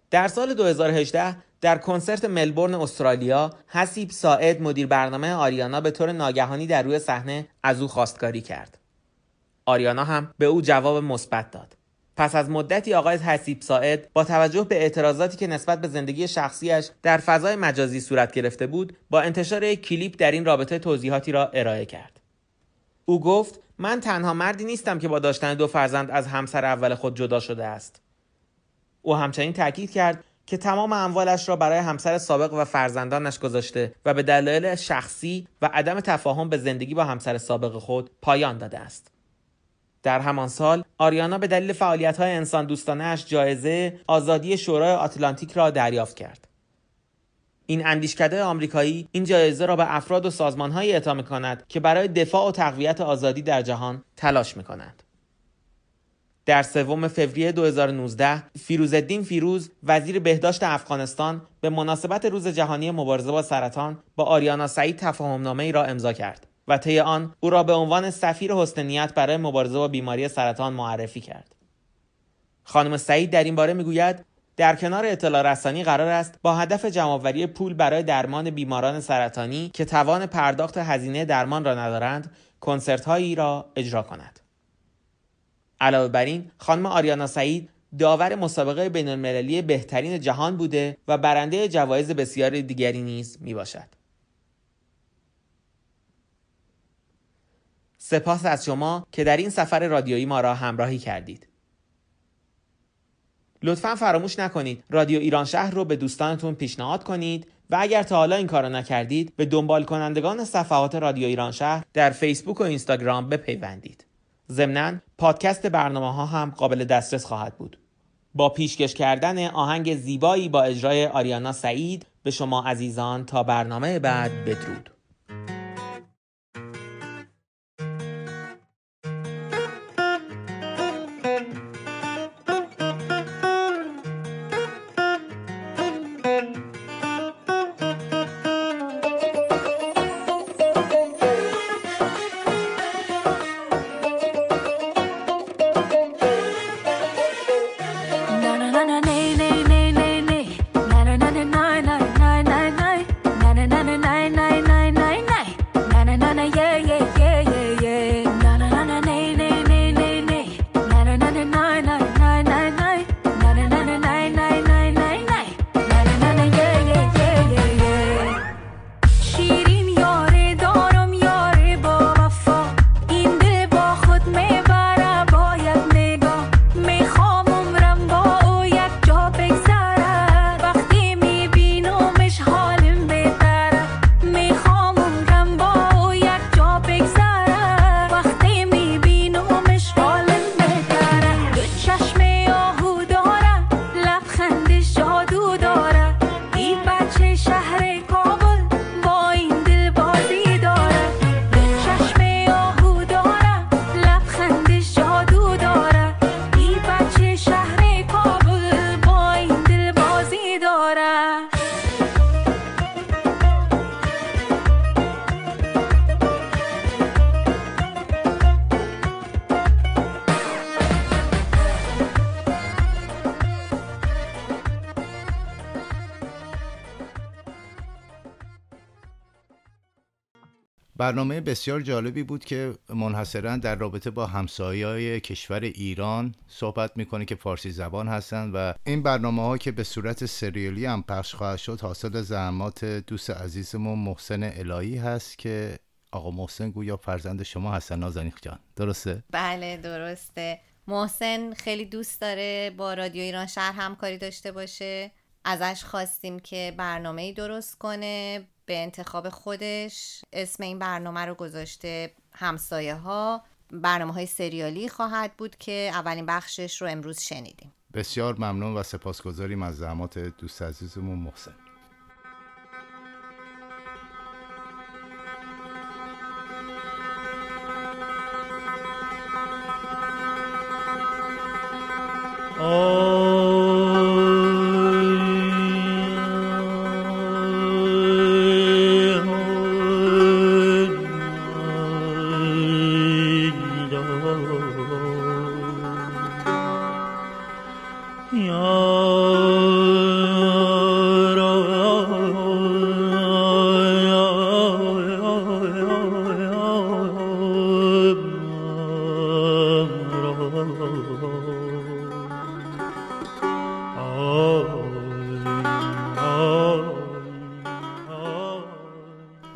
Speaker 12: در سال 2018 در کنسرت ملبورن استرالیا حسیب ساعد مدیر برنامه آریانا به طور ناگهانی در روی صحنه از او خواستگاری کرد. آریانا هم به او جواب مثبت داد. پس از مدتی آقای حسیب ساعد با توجه به اعتراضاتی که نسبت به زندگی شخصیش در فضای مجازی صورت گرفته بود با انتشار یک کلیپ در این رابطه توضیحاتی را ارائه کرد. او گفت من تنها مردی نیستم که با داشتن دو فرزند از همسر اول خود جدا شده است. او همچنین تاکید کرد که تمام اموالش را برای همسر سابق و فرزندانش گذاشته و به دلایل شخصی و عدم تفاهم به زندگی با همسر سابق خود پایان داده است. در همان سال آریانا به دلیل فعالیت های انسان دوستانش جایزه آزادی شورای آتلانتیک را دریافت کرد. این اندیشکده آمریکایی این جایزه را به افراد و سازمانهایی اعطا کند که برای دفاع و تقویت آزادی در جهان تلاش می کنند. در سوم فوریه 2019 فیروزالدین فیروز وزیر بهداشت افغانستان به مناسبت روز جهانی مبارزه با سرطان با آریانا سعید تفاهمنامه ای را امضا کرد. و طی آن او را به عنوان سفیر حسن برای مبارزه با بیماری سرطان معرفی کرد. خانم سعید در این باره می‌گوید در کنار اطلاع رسانی قرار است با هدف جمعآوری پول برای درمان بیماران سرطانی که توان پرداخت هزینه درمان را ندارند کنسرت هایی را اجرا کند. علاوه بر این خانم آریانا سعید داور مسابقه بین المللی بهترین جهان بوده و برنده جوایز بسیاری دیگری نیز می باشد. سپاس از شما که در این سفر رادیویی ما را همراهی کردید. لطفا فراموش نکنید رادیو ایران شهر رو به دوستانتون پیشنهاد کنید و اگر تا حالا این کارو نکردید به دنبال کنندگان صفحات رادیو ایران شهر در فیسبوک و اینستاگرام بپیوندید. ضمنا پادکست برنامه ها هم قابل دسترس خواهد بود. با پیشکش کردن آهنگ زیبایی با اجرای آریانا سعید به شما عزیزان تا برنامه بعد بدرود.
Speaker 2: برنامه بسیار جالبی بود که منحصرا در رابطه با همسایه کشور ایران صحبت می‌کنه که فارسی زبان هستند و این برنامه ها که به صورت سریالی هم پخش خواهد شد حاصل زحمات دوست عزیزمون محسن الهی هست که آقا محسن گویا فرزند شما هستن. نازنیخ جان درسته؟
Speaker 1: بله درسته. محسن خیلی دوست داره با رادیو ایران شهر همکاری داشته باشه. ازش خواستیم که برنامه درست کنه. به انتخاب خودش اسم این برنامه رو گذاشته همسایه ها برنامه های سریالی خواهد بود که اولین بخشش رو امروز شنیدیم.
Speaker 2: بسیار ممنون و سپاسگزاریم از زحمات دوست عزیزمون محسن.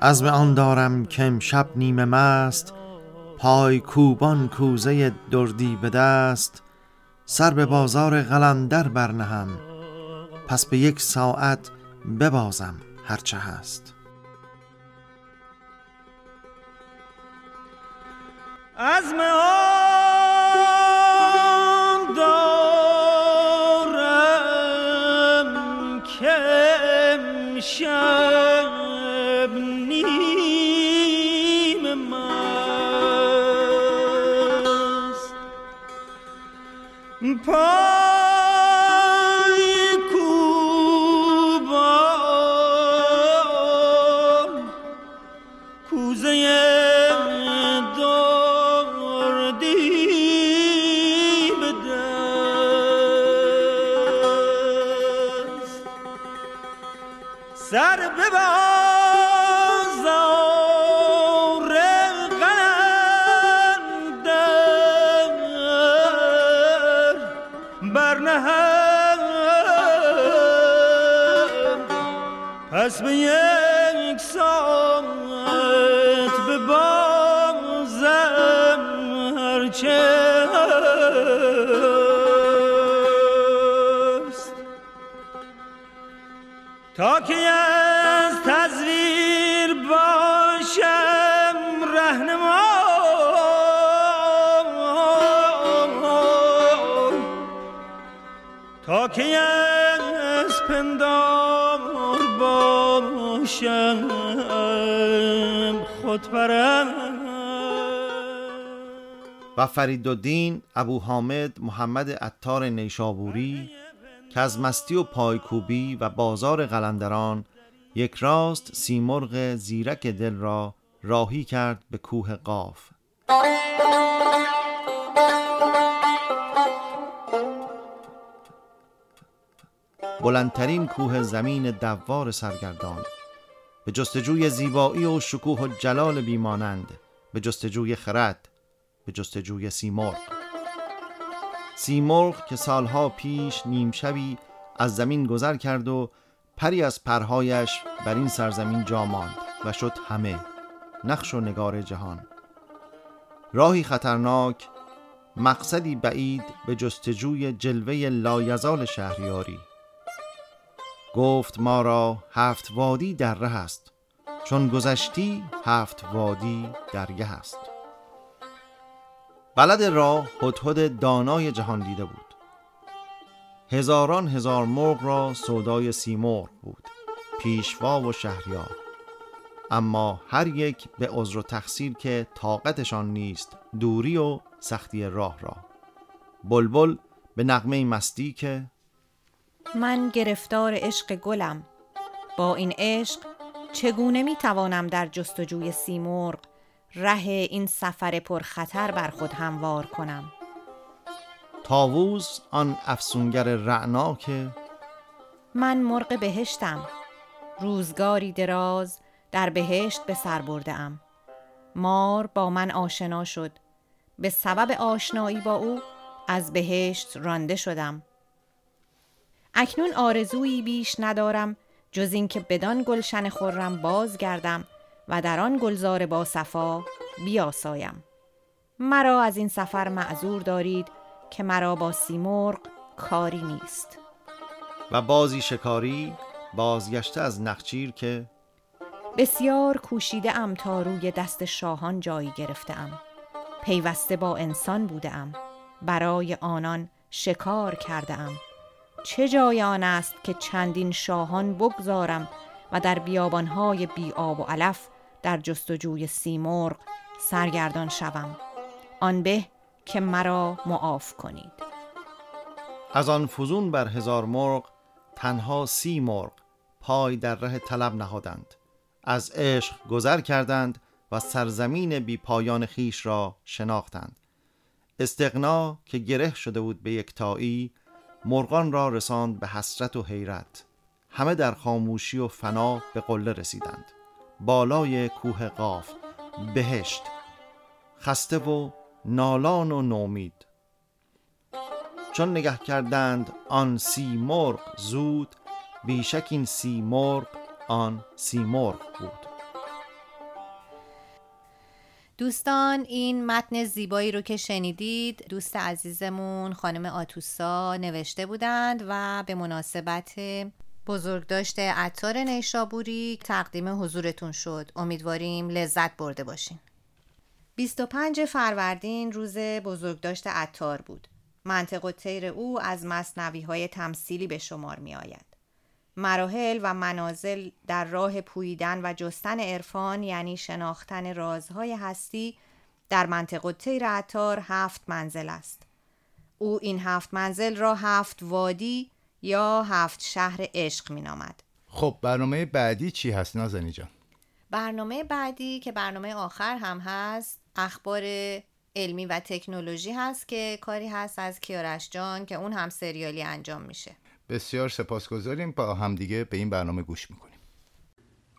Speaker 13: عزم آن دارم که امشب نیمه مست پای کوبان کوزه دردی به دست سر به بازار قلندر برنهم پس به یک ساعت ببازم هرچه هست.
Speaker 14: عزم آن
Speaker 13: فریدالدین ابو حامد محمد عطار نیشابوری که از مستی و پایکوبی و بازار قلندران یک راست سیمرغ زیرک دل را راهی کرد به کوه قاف. بلندترین کوه زمین دوار سرگردان به جستجوی زیبایی و شکوه و جلال بیمانند به جستجوی خرد به جستجوی سیمرغ. سیمرغ که سالها پیش نیم شبی از زمین گذر کرد و پری از پرهایش بر این سرزمین جا ماند و شد همه نقش و نگار جهان. راهی خطرناک مقصدی بعید به جستجوی جلوه لایزال شهریاری. گفت ما را هفت وادی در ره است چون گذشتی هفت وادی درگه است. بلد راه هدهد دانای جهان دیده بود. هزاران هزار مرغ را سودای سیمرغ بود پیشوا و شهریار. اما هر یک به عذر و تقصیر که طاقتشان نیست دوری و سختی راه را. بلبل به نغمه مستی که
Speaker 1: من گرفتار عشق گلم. با این عشق چگونه می توانم در جستجوی سیمرغ ره این سفر پرخطر بر خود هموار کنم.
Speaker 13: تاووز آن افسونگر رعنا که
Speaker 1: من مرغ بهشتم. روزگاری دراز در بهشت به سر برده ام مار با من آشنا شد. به سبب آشنایی با او از بهشت رانده شدم. اکنون آرزویی بیش ندارم جز اینکه بدان گلشن خورم بازگردم. و در آن گلزار با صفا بیاسایم. مرا از این سفر معذور دارید که مرا با سیمرغ کاری نیست.
Speaker 13: و بازی شکاری بازگشته از نخچیر که
Speaker 1: بسیار کوشیده ام تا روی دست شاهان جایی گرفته ام پیوسته با انسان بوده ام برای آنان شکار کرده ام چه جای آن است که چندین شاهان بگذارم و در بیابانهای بی آب و علف در جستجوی سیمرغ سرگردان شوم. آن به که مرا معاف کنید.
Speaker 13: از آن فزون بر هزار مرغ تنها سی مرغ پای در ره طلب نهادند. از عشق گذر کردند و سرزمین بی پایان خیش را شناختند. استقنا که گره شده بود به یکتایی مرغان را رساند به حسرت و حیرت. همه در خاموشی و فنا به قله رسیدند. بالای کوه قاف بهشت. خسته و نالان و نومید. چون نگه کردند آن سی مرغ زود بیشک این سی مرغ آن سی مرغ بود.
Speaker 1: دوستان این متن زیبایی رو که شنیدید دوست عزیزمون خانم آتوسا نوشته بودند و به مناسبت بزرگداشت عطار نیشابوری تقدیم حضورتون شد. امیدواریم لذت برده باشین. 25 فروردین روز بزرگداشت عطار بود. منطق و تیر او از مصنوی های تمثیلی به شمار می آید مراحل و منازل در راه پویدن و جستن عرفان یعنی شناختن رازهای هستی در منطقه تیر عطار هفت منزل است. او این هفت منزل را هفت وادی یا هفت شهر عشق می نامد
Speaker 2: خب برنامه بعدی چی هست؟ نازنی جان؟
Speaker 1: برنامه بعدی که برنامه آخر هم هست اخبار علمی و تکنولوژی هست که کاری هست از کیارش جان که اون هم سریالی انجام میشه.
Speaker 2: بسیار سپاسگزاریم. با همدیگه به این برنامه گوش می‌کنیم.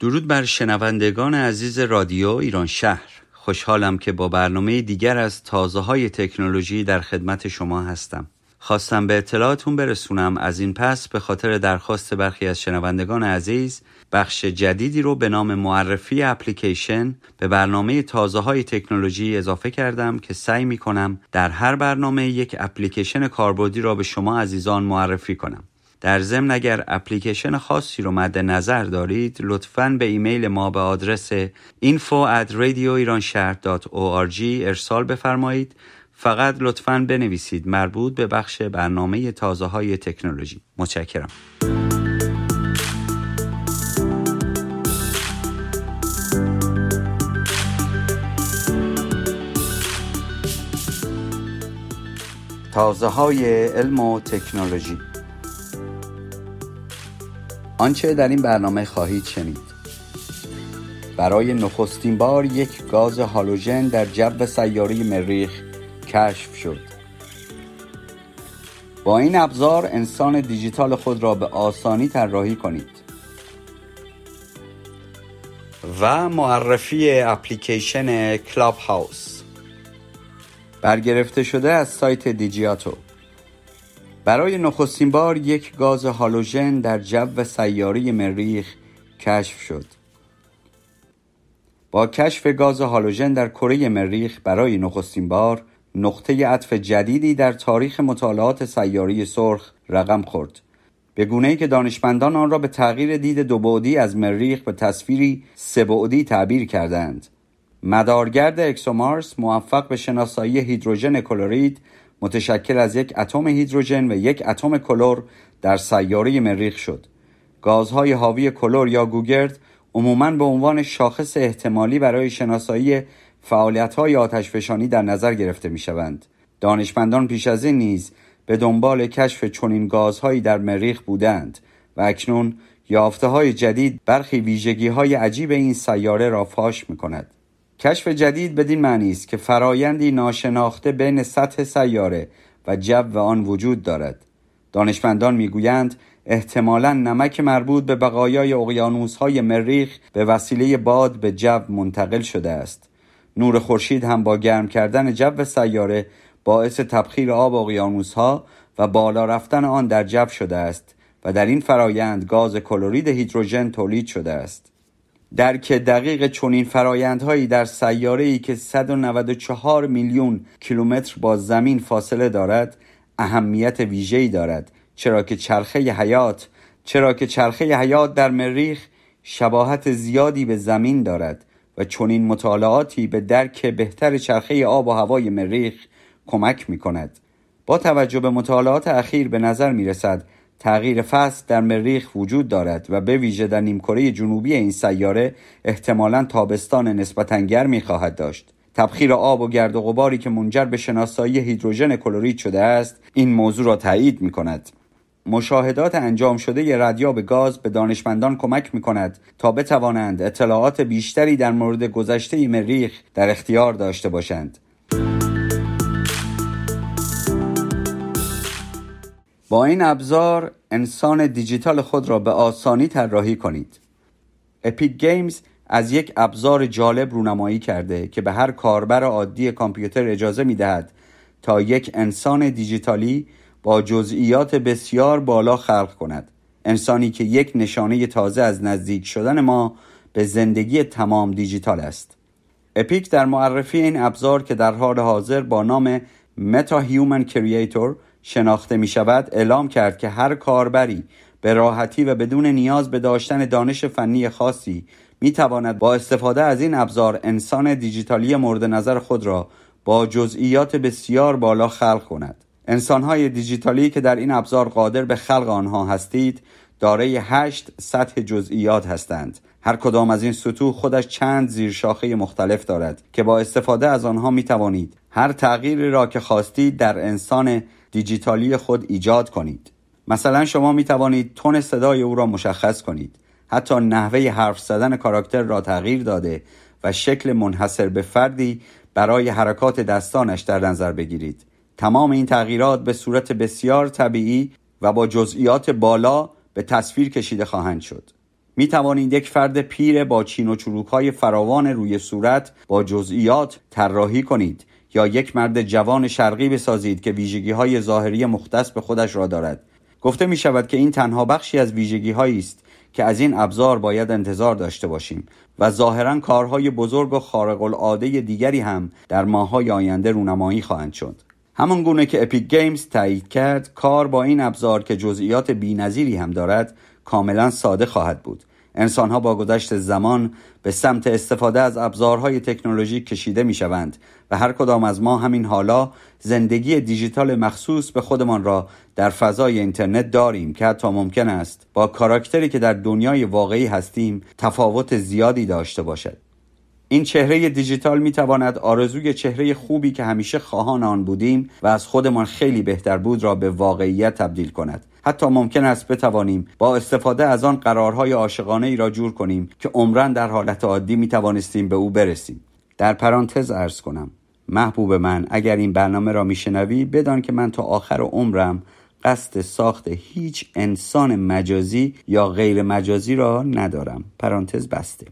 Speaker 10: درود بر شنوندگان عزیز رادیو ایران شهر. خوشحالم که با برنامه دیگر از تازه های تکنولوژی در خدمت شما هستم. خواستم به اطلاعاتون برسونم. از این پس به خاطر درخواست برخی از شنوندگان عزیز بخش جدیدی رو به نام معرفی اپلیکیشن به برنامه تازه های تکنولوژی اضافه کردم که سعی می کنم در هر برنامه یک اپلیکیشن کاربردی را به شما عزیزان معرفی کنم. در ضمن اگر اپلیکیشن خاصی رو مد نظر دارید لطفا به ایمیل ما به آدرس info ارسال بفرمایید. فقط لطفا بنویسید مربوط به بخش برنامه تازه های تکنولوژی. متشکرم. تازه های علم و تکنولوژی. آنچه در این برنامه خواهید شنید. برای نخستین بار یک گاز هالوژن در جو سیاره مریخ کشف شد. با این ابزار انسان دیجیتال خود را به آسانی طراحی کنید. و معرفی اپلیکیشن کلاب هاوس برگرفته شده از سایت دیجیاتو. برای نخستین بار یک گاز هالوژن در جو سیاره مریخ کشف شد. با کشف گاز هالوژن در کره مریخ برای نخستین بار نقطه عطف جدیدی در تاریخ مطالعات سیاره سرخ رقم خورد. به گونه ای که دانشمندان آن را به تغییر دید دو از مریخ به تصویری سه تعبیر کردند. مدارگرد اکسومارس موفق به شناسایی هیدروژن کلورید متشکل از یک اتم هیدروژن و یک اتم کلور در سیاره مریخ شد. گازهای حاوی کلور یا گوگرد عموماً به عنوان شاخص احتمالی برای شناسایی فعالیت‌های آتشفشانی در نظر گرفته می‌شوند. دانشمندان پیش از این نیز به دنبال کشف چنین گازهایی در مریخ بودند و اکنون یافته های جدید برخی ویژگی های عجیب این سیاره را فاش می کند. کشف جدید بدین معنی است که فرایندی ناشناخته بین سطح سیاره و جو آن وجود دارد. دانشمندان می‌گویند احتمالا نمک مربوط به بقایای اقیانوس های مریخ به وسیله باد به جو منتقل شده است. نور خورشید هم با گرم کردن جو سیاره باعث تبخیر آب اقیانوس ها و بالا رفتن آن در جو شده است و در این فرایند گاز کلورید هیدروژن تولید شده است. درک دقیق چنین فرایندهایی در سیاره ای که 194 میلیون کیلومتر با زمین فاصله دارد اهمیت ویژه‌ای دارد چرا که چرخه حیات چرا که چرخه حیات در مریخ شباهت زیادی به زمین دارد و چنین مطالعاتی به درک بهتر چرخه آب و هوای مریخ کمک می کند. با توجه به مطالعات اخیر به نظر می رسد تغییر فصل در مریخ وجود دارد و به ویژه در نیمکره جنوبی این سیاره احتمالا تابستان نسبتا گرمی خواهد داشت. تبخیر آب و گرد و غباری که منجر به شناسایی هیدروژن کلورید شده است این موضوع را تایید می کند. مشاهدات انجام شده ردیاب گاز به دانشمندان کمک می کند تا بتوانند اطلاعات بیشتری در مورد گذشته مریخ در اختیار داشته باشند. با این ابزار انسان دیجیتال خود را به آسانی طراحی کنید. اپیک گیمز از یک ابزار جالب رونمایی کرده که به هر کاربر عادی کامپیوتر اجازه می دهد تا یک انسان دیجیتالی با جزئیات بسیار بالا خلق کند. انسانی که یک نشانه تازه از نزدیک شدن ما به زندگی تمام دیجیتال است. اپیک در معرفی این ابزار که در حال حاضر با نام متا هیومن کرییتور شناخته می شود اعلام کرد که هر کاربری به راحتی و بدون نیاز به داشتن دانش فنی خاصی می تواند با استفاده از این ابزار انسان دیجیتالی مورد نظر خود را با جزئیات بسیار بالا خلق کند. انسانهای دیجیتالی که در این ابزار قادر به خلق آنها هستید دارای هشت سطح جزئیات هستند. هر کدام از این سطوح خودش چند زیر شاخه مختلف دارد که با استفاده از آنها می توانید هر تغییری را که خواستید در انسان دیجیتالی خود ایجاد کنید. مثلا شما می توانید تون صدای او را مشخص کنید. حتی نحوه حرف زدن کاراکتر را تغییر داده و شکل منحصر به فردی برای حرکات دستانش در نظر بگیرید. تمام این تغییرات به صورت بسیار طبیعی و با جزئیات بالا به تصویر کشیده خواهند شد. می توانید یک فرد پیر با چین و چروک های فراوان روی صورت با جزئیات طراحی کنید یا یک مرد جوان شرقی بسازید که ویژگی های ظاهری مختص به خودش را دارد. گفته می شود که این تنها بخشی از ویژگی هایی است که از این ابزار باید انتظار داشته باشیم و ظاهرا کارهای بزرگ و خارق العاده دیگری هم در ماههای آینده رونمایی خواهند شد. همان گونه که اپیک گیمز تایید کرد کار با این ابزار که جزئیات بینظیری هم دارد کاملا ساده خواهد بود. انسانها با گذشت زمان به سمت استفاده از ابزارهای تکنولوژیک کشیده می شوند و هر کدام از ما همین حالا زندگی دیجیتال مخصوص به خودمان را در فضای اینترنت داریم که حتی ممکن است با کاراکتری که در دنیای واقعی هستیم تفاوت زیادی داشته باشد. این چهره دیجیتال می تواند آرزوی چهره خوبی که همیشه خواهان آن بودیم و از خودمان خیلی بهتر بود را به واقعیت تبدیل کند. حتی ممکن است بتوانیم با استفاده از آن قرارهای عاشقانه ای را جور کنیم که عمرا در حالت عادی می توانستیم به او برسیم. در پرانتز عرض کنم محبوب من اگر این برنامه را میشنوی بدان که من تا آخر عمرم قصد ساخت هیچ انسان مجازی یا غیر مجازی را ندارم. پرانتز بسته.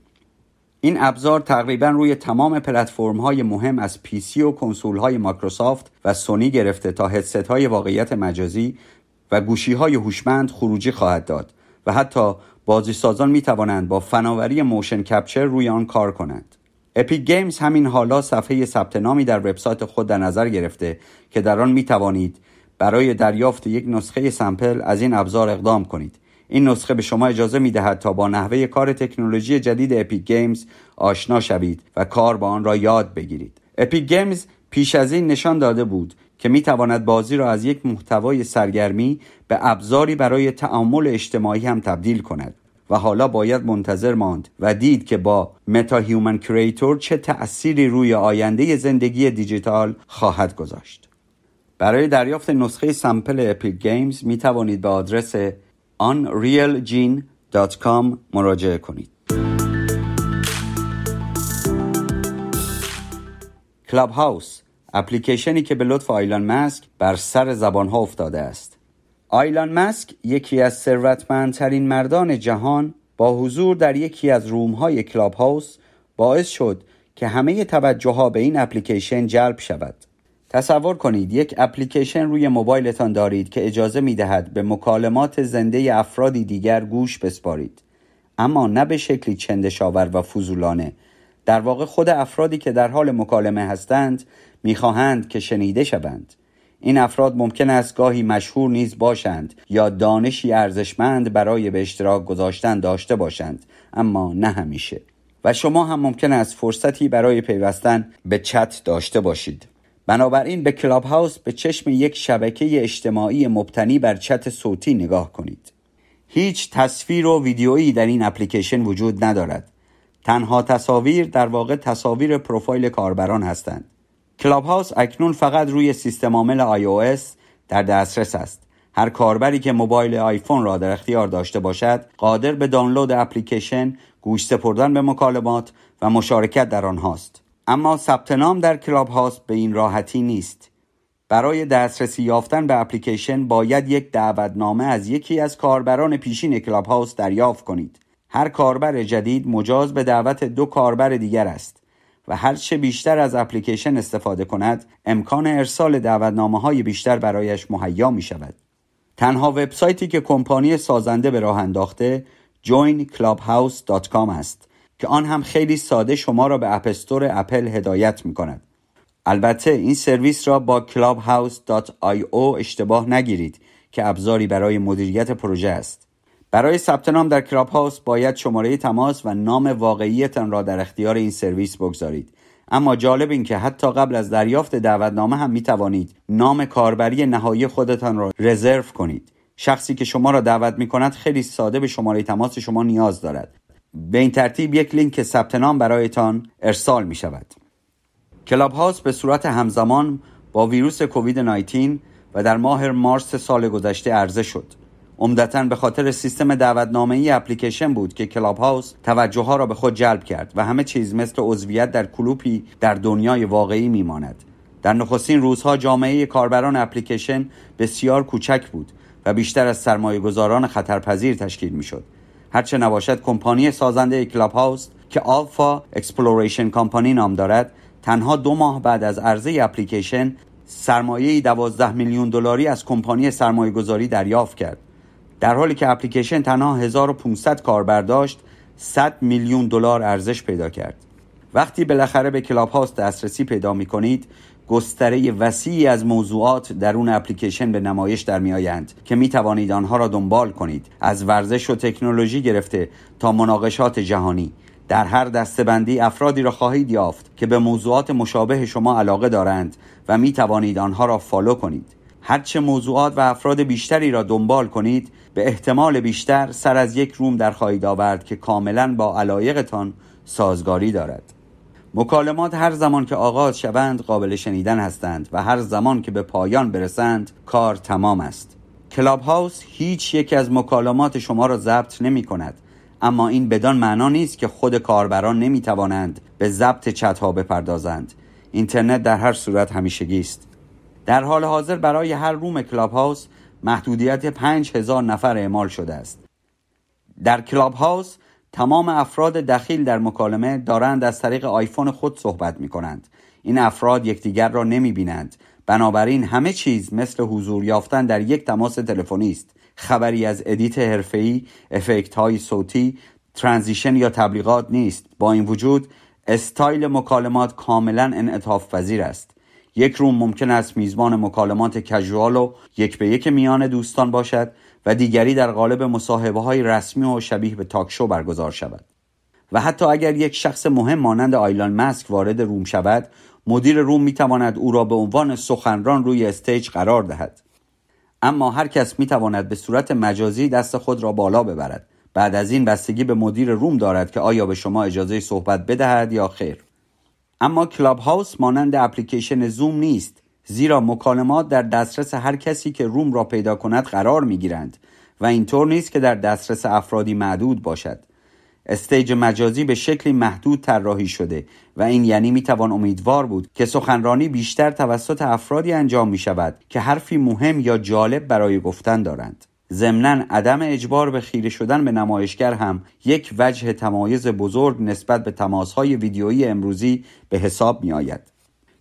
Speaker 10: این ابزار تقریبا روی تمام پلتفرم های مهم از PC و کنسول های مایکروسافت و سونی گرفته تا هدست های واقعیت مجازی و گوشی های هوشمند خروجی خواهد داد و حتی بازی سازان می توانند با فناوری motion capture روی آن کار کنند. اپیک گیمز همین حالا صفحه ثبت نامی در وبسایت خود در نظر گرفته که در آن می توانید برای دریافت یک نسخه sample از این ابزار اقدام کنید این نسخه به شما اجازه می دهد تا با نحوه کار تکنولوژی جدید اپیک گیمز آشنا شوید و کار با آن را یاد بگیرید اپیک گیمز پیش از این نشان داده بود که می تواند بازی را از یک محتوای سرگرمی به ابزاری برای تعامل اجتماعی هم تبدیل کند و حالا باید منتظر ماند و دید که با MetaHuman Creator چه تأثیری روی آینده زندگی دیجیتال خواهد گذاشت. برای دریافت نسخه sample اپیک گیمز می توانید به آدرس unrealengine.com مراجعه کنید. کلاب هاوس اپلیکیشنی که به لطف ایلان ماسک بر سر زبان ها افتاده است. آیلان مسک یکی از ثروتمندترین مردان جهان با حضور در یکی از روم های کلاب هاوس باعث شد که همه توجه ها به این اپلیکیشن جلب شود. تصور کنید یک اپلیکیشن روی موبایلتان دارید که اجازه می دهد به مکالمات زنده افرادی دیگر گوش بسپارید. اما نه به شکلی چندشاور و فضولانه. در واقع خود افرادی که در حال مکالمه هستند می‌خواهند که شنیده شوند. این افراد ممکن است گاهی مشهور نیز باشند یا دانشی ارزشمند برای به اشتراک گذاشتن داشته باشند اما نه همیشه. و شما هم ممکن است فرصتی برای پیوستن به چت داشته باشید. بنابراین به کلاب هاوس به چشم یک شبکه اجتماعی مبتنی بر چت صوتی نگاه کنید. هیچ تصویر و ویدیویی در این اپلیکیشن وجود ندارد. تنها تصاویر در واقع تصاویر پروفایل کاربران هستند. کلاب هاوس اکنون فقط روی سیستم عامل iOS در دسترس است. هر کاربری که موبایل آیفون را در اختیار داشته باشد قادر به دانلود اپلیکیشن گوش سپردن به مکالمات و مشارکت در آنهاست. اما ثبت نام در کلاب هاوس به این راحتی نیست. برای دسترسی یافتن به اپلیکیشن باید یک دعوتنامه از یکی از کاربران پیشین کلاب هاوس دریافت کنید. هر کاربر جدید مجاز به دعوت دو کاربر دیگر است و هر چه بیشتر از اپلیکیشن استفاده کند امکان ارسال دعوتنامه های بیشتر برایش مهیا می شود تنها وبسایتی که کمپانی سازنده به راه انداخته joinclubhouse.com است. که آن هم خیلی ساده شما را به اپستور اپل هدایت می کند. البته این سرویس را با clubhouse.io اشتباه نگیرید که ابزاری برای مدیریت پروژه است. برای ثبت نام در کلاب هاوس باید شماره تماس و نام واقعیتان را در اختیار این سرویس بگذارید. اما جالب این که حتی قبل از دریافت دعوتنامه هم می توانید نام کاربری نهایی خودتان را رزرو کنید. شخصی که شما را دعوت می کند خیلی ساده به شماره تماس شما نیاز دارد. به این ترتیب یک لینک ثبت نام برایتان ارسال می شود. کلاب هاوس به صورت همزمان با ویروس کووید 19 و در ماه مارس سال گذشته عرضه شد. عمدتا به خاطر سیستم دعوتنامه ای اپلیکیشن بود که کلاب هاوس توجه ها را به خود جلب کرد و همه چیز مثل عضویت در کلوپی در دنیای واقعی میماند. در نخستین روزها جامعه کاربران اپلیکیشن بسیار کوچک بود و بیشتر از سرمایه گذاران خطرپذیر تشکیل می شد. هرچه نباشد کمپانی سازنده کلاب هاوس که Alpha Exploration Company نام دارد تنها دو ماه بعد از عرضه اپلیکیشن سرمایه 12 میلیون دلاری از کمپانی سرمایه گذاری دریافت کرد. در حالی که اپلیکیشن تنها 1500 کاربر داشت 100 میلیون دلار ارزش پیدا کرد. وقتی بالاخره به کلاب هاوس دسترسی پیدا می کنید گستره وسیعی از موضوعات درون اپلیکیشن به نمایش در می آیند که می توانید آنها را دنبال کنید. از ورزش و تکنولوژی گرفته تا مناقشات جهانی. در هر دستبندی افرادی را خواهید یافت که به موضوعات مشابه شما علاقه دارند و می توانید آنها را فالو کنید. هرچه موضوعات و افراد بیشتری را دنبال کنید به احتمال بیشتر سر از یک روم در خواهید آورد که کاملا با علایقتان سازگاری دارد. مکالمات هر زمان که آغاز شوند قابل شنیدن هستند و هر زمان که به پایان برسند کار تمام است. کلاب هاوس هیچ یک از مکالمات شما را ضبط نمی کند اما این بدان معنا نیست که خود کاربران نمی توانند به ضبط چت ها بپردازند. اینترنت در هر صورت همیشگی است. در حال حاضر برای هر room کلاب هاوس محدودیت 5000 نفر اعمال شده است. در کلاب هاوس تمام افراد دخیل در مکالمه دارند از طریق آیفون خود صحبت می کنند. این افراد یکدیگر را نمی بینند. بنابراین همه چیز مثل حضور یافتن در یک تماس تلفنی است. خبری از edit حرفه‌ای، افکت های صوتی، transition یا تبلیغات نیست. با این وجود استایل مکالمات کاملا انعطاف پذیر است. یک room ممکن است میزبان مکالمات casual و یک به یک میان دوستان باشد و دیگری در قالب مصاحبه های رسمی و شبیه به talk show برگزار شود. و حتی اگر یک شخص مهم مانند ایلان ماسک وارد room شود مدیر room می تواند او را به عنوان سخنران روی stage قرار دهد. اما هر کس می تواند به صورت مجازی دست خود را بالا ببرد. بعد از این بستگی به مدیر room دارد که آیا به شما اجازه صحبت بدهد یا خیر. اما کلاب هاوس مانند اپلیکیشن زوم نیست. زیرا مکالمات در دسترس هر کسی که room را پیدا کند قرار می گیرند و اینطور نیست که در دسترس افرادی معدود باشد stage مجازی به شکلی محدود طراحی شده و این یعنی می توان امیدوار بود که سخنرانی بیشتر توسط افرادی انجام می شود که حرفی مهم یا جالب برای گفتن دارند ضمنا عدم اجبار به خیره شدن به نمایشگر هم یک وجه تمایز بزرگ نسبت به تماسهای ویدیویی امروزی به حساب می آید.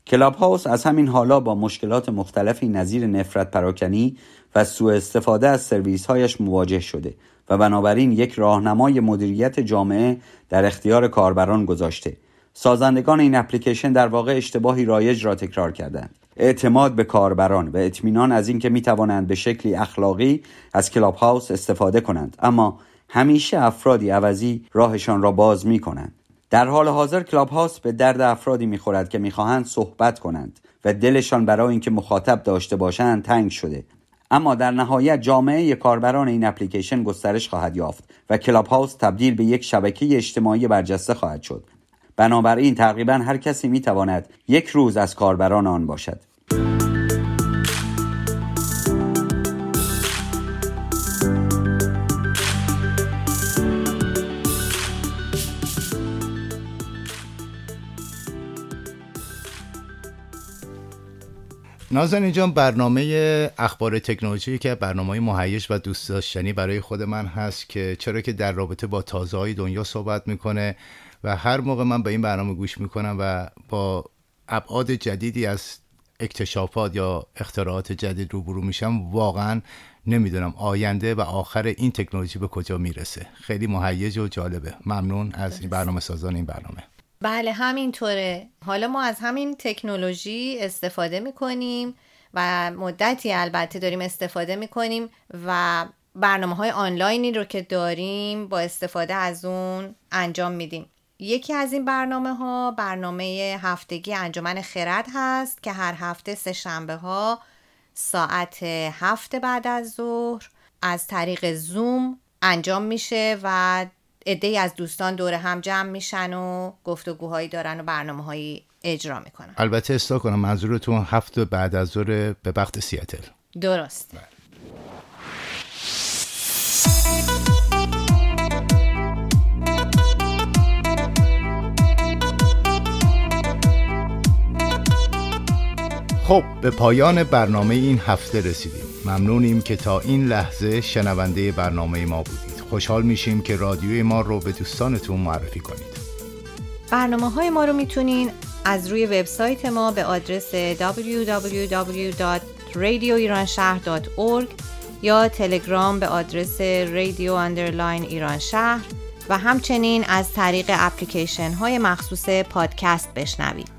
Speaker 10: کلاب هاوس از همین حالا با مشکلات مختلفی نظیر نفرت پراکنی و سوء استفاده از سرویس هایش مواجه شده و بنابراین یک راهنمای مدیریت جامعه در اختیار کاربران گذاشته. سازندگان این اپلیکیشن در واقع اشتباهی رایج را تکرار کردند. اعتماد به کاربران و اطمینان از اینکه می توانند به شکلی اخلاقی از کلاب هاوس استفاده کنند. اما همیشه افرادی عوضی راهشان را باز می کنند در حال حاضر کلاب هاوس به درد افرادی می‌خورد که می‌خواهند صحبت کنند و دلشان برای اینکه مخاطب داشته باشند تنگ شده. اما در نهایت جامعه کاربران این اپلیکیشن گسترش خواهد یافت و کلاب هاوس تبدیل به یک شبکه اجتماعی برجسته خواهد شد. بنابراین تقریبا هر کسی می تواند یک روز از کاربران آن باشد.
Speaker 2: نازنین جان برنامه اخبار تکنولوژی که برنامه های مهیج و دوست داشتنی برای خود من هست که چرا که در رابطه با تازه های دنیا صحبت می‌کنه و هر موقع من به این برنامه گوش می‌کنم و با ابعاد جدیدی از اکتشافات یا اختراعات جدید روبرو میشم واقعا نمی‌دونم آینده و آخر این تکنولوژی به کجا می‌رسه. خیلی مهیج و جالبه. ممنون از این برنامه سازان این برنامه.
Speaker 1: بله همینطوره. حالا ما از همین تکنولوژی استفاده می‌کنیم و مدتی البته داریم استفاده می‌کنیم و برنامه های آنلاینی رو که داریم با استفاده از اون انجام میدیم. یکی از این برنامه ها برنامه هفتگی انجمن خرد هست که هر هفته سه شنبه ها ساعت هفت بعد از ظهر از طریق زوم انجام میشه و عده از دوستان دور هم جمع میشن و گفتگوهایی دارن و برنامه هایی اجرا می‌کنن.
Speaker 2: البته استا کنم منظورتون هفت بعد از ظهر به وقت سیاتل.
Speaker 1: درست. بله.
Speaker 2: خب به پایان برنامه این هفته رسیدیم. ممنونیم که تا این لحظه شنونده برنامه ما بودید. خوشحال میشیم که رادیوی ما رو به دوستانتون معرفی کنید
Speaker 1: برنامه های ما رو می‌تونین از روی وبسایت ما به آدرس www.radioiranshahr.org یا تلگرام به آدرس رادیو underline ایران شهر و همچنین از طریق اپلیکیشن های مخصوص پادکست بشنوید.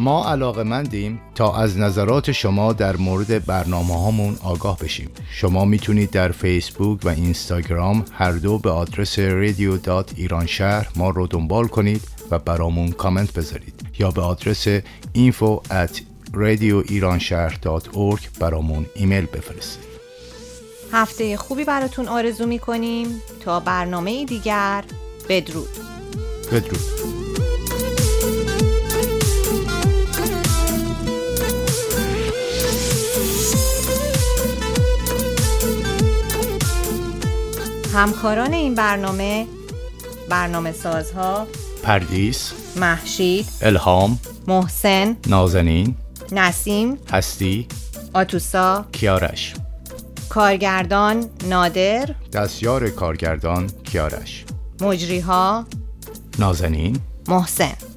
Speaker 2: ما علاقه مندیم تا از نظرات شما در مورد برنامه هامون آگاه بشیم. شما می‌تونید در فیسبوک و اینستاگرام هر دو به آدرس رادیو dot ایران شهر ما رو دنبال کنید و برامون کامنت بذارید یا به آدرس info at radioiranshahr.org برامون ایمیل بفرستید.
Speaker 1: هفته خوبی براتون آرزو می‌کنیم. تا برنامه دیگر بدرود.
Speaker 2: بدرود.
Speaker 1: همکاران این برنامه برنامه سازها
Speaker 2: پردیس
Speaker 1: محشید
Speaker 2: الهام
Speaker 1: محسن
Speaker 2: نازنین
Speaker 1: نسیم
Speaker 2: هستی
Speaker 1: آتوسا
Speaker 2: کیارش.
Speaker 1: کارگردان نادر
Speaker 2: دستیار کارگردان کیارش.
Speaker 1: مجریها
Speaker 2: نازنین.
Speaker 1: محسن.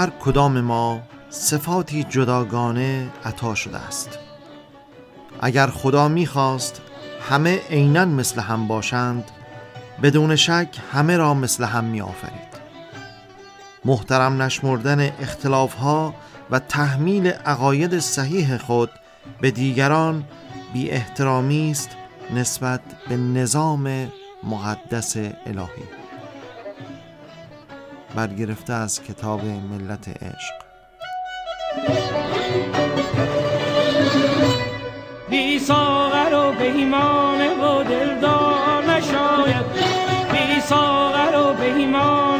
Speaker 13: هر کدام ما صفاتی جداگانه عطا شده است. اگر خدا می‌خواست همه عینا مثل هم باشند بدون شک همه را مثل هم می آفرید محترم نشمردن اختلاف ها و تحمیل عقاید صحیح خود به دیگران بی احترامی است نسبت به نظام مقدس الهی. برگرفته از کتاب ملت عشق.
Speaker 14: بی ساغر و بهیمان و دلدار نشاید. بی ساغر و بهیمان و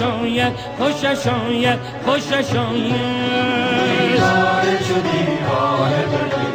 Speaker 14: خوشش آید خوشش آید خوشش آید
Speaker 15: دیوانه
Speaker 14: شدی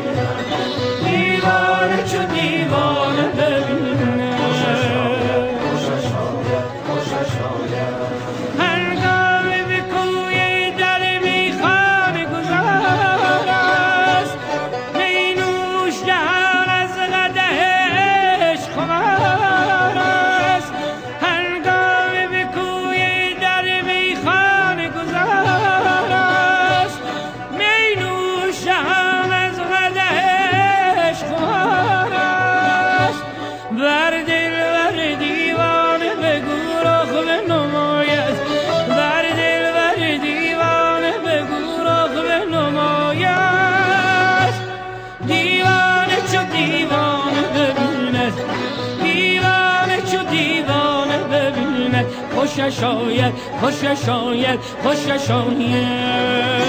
Speaker 15: خوشش آید خوشش آید.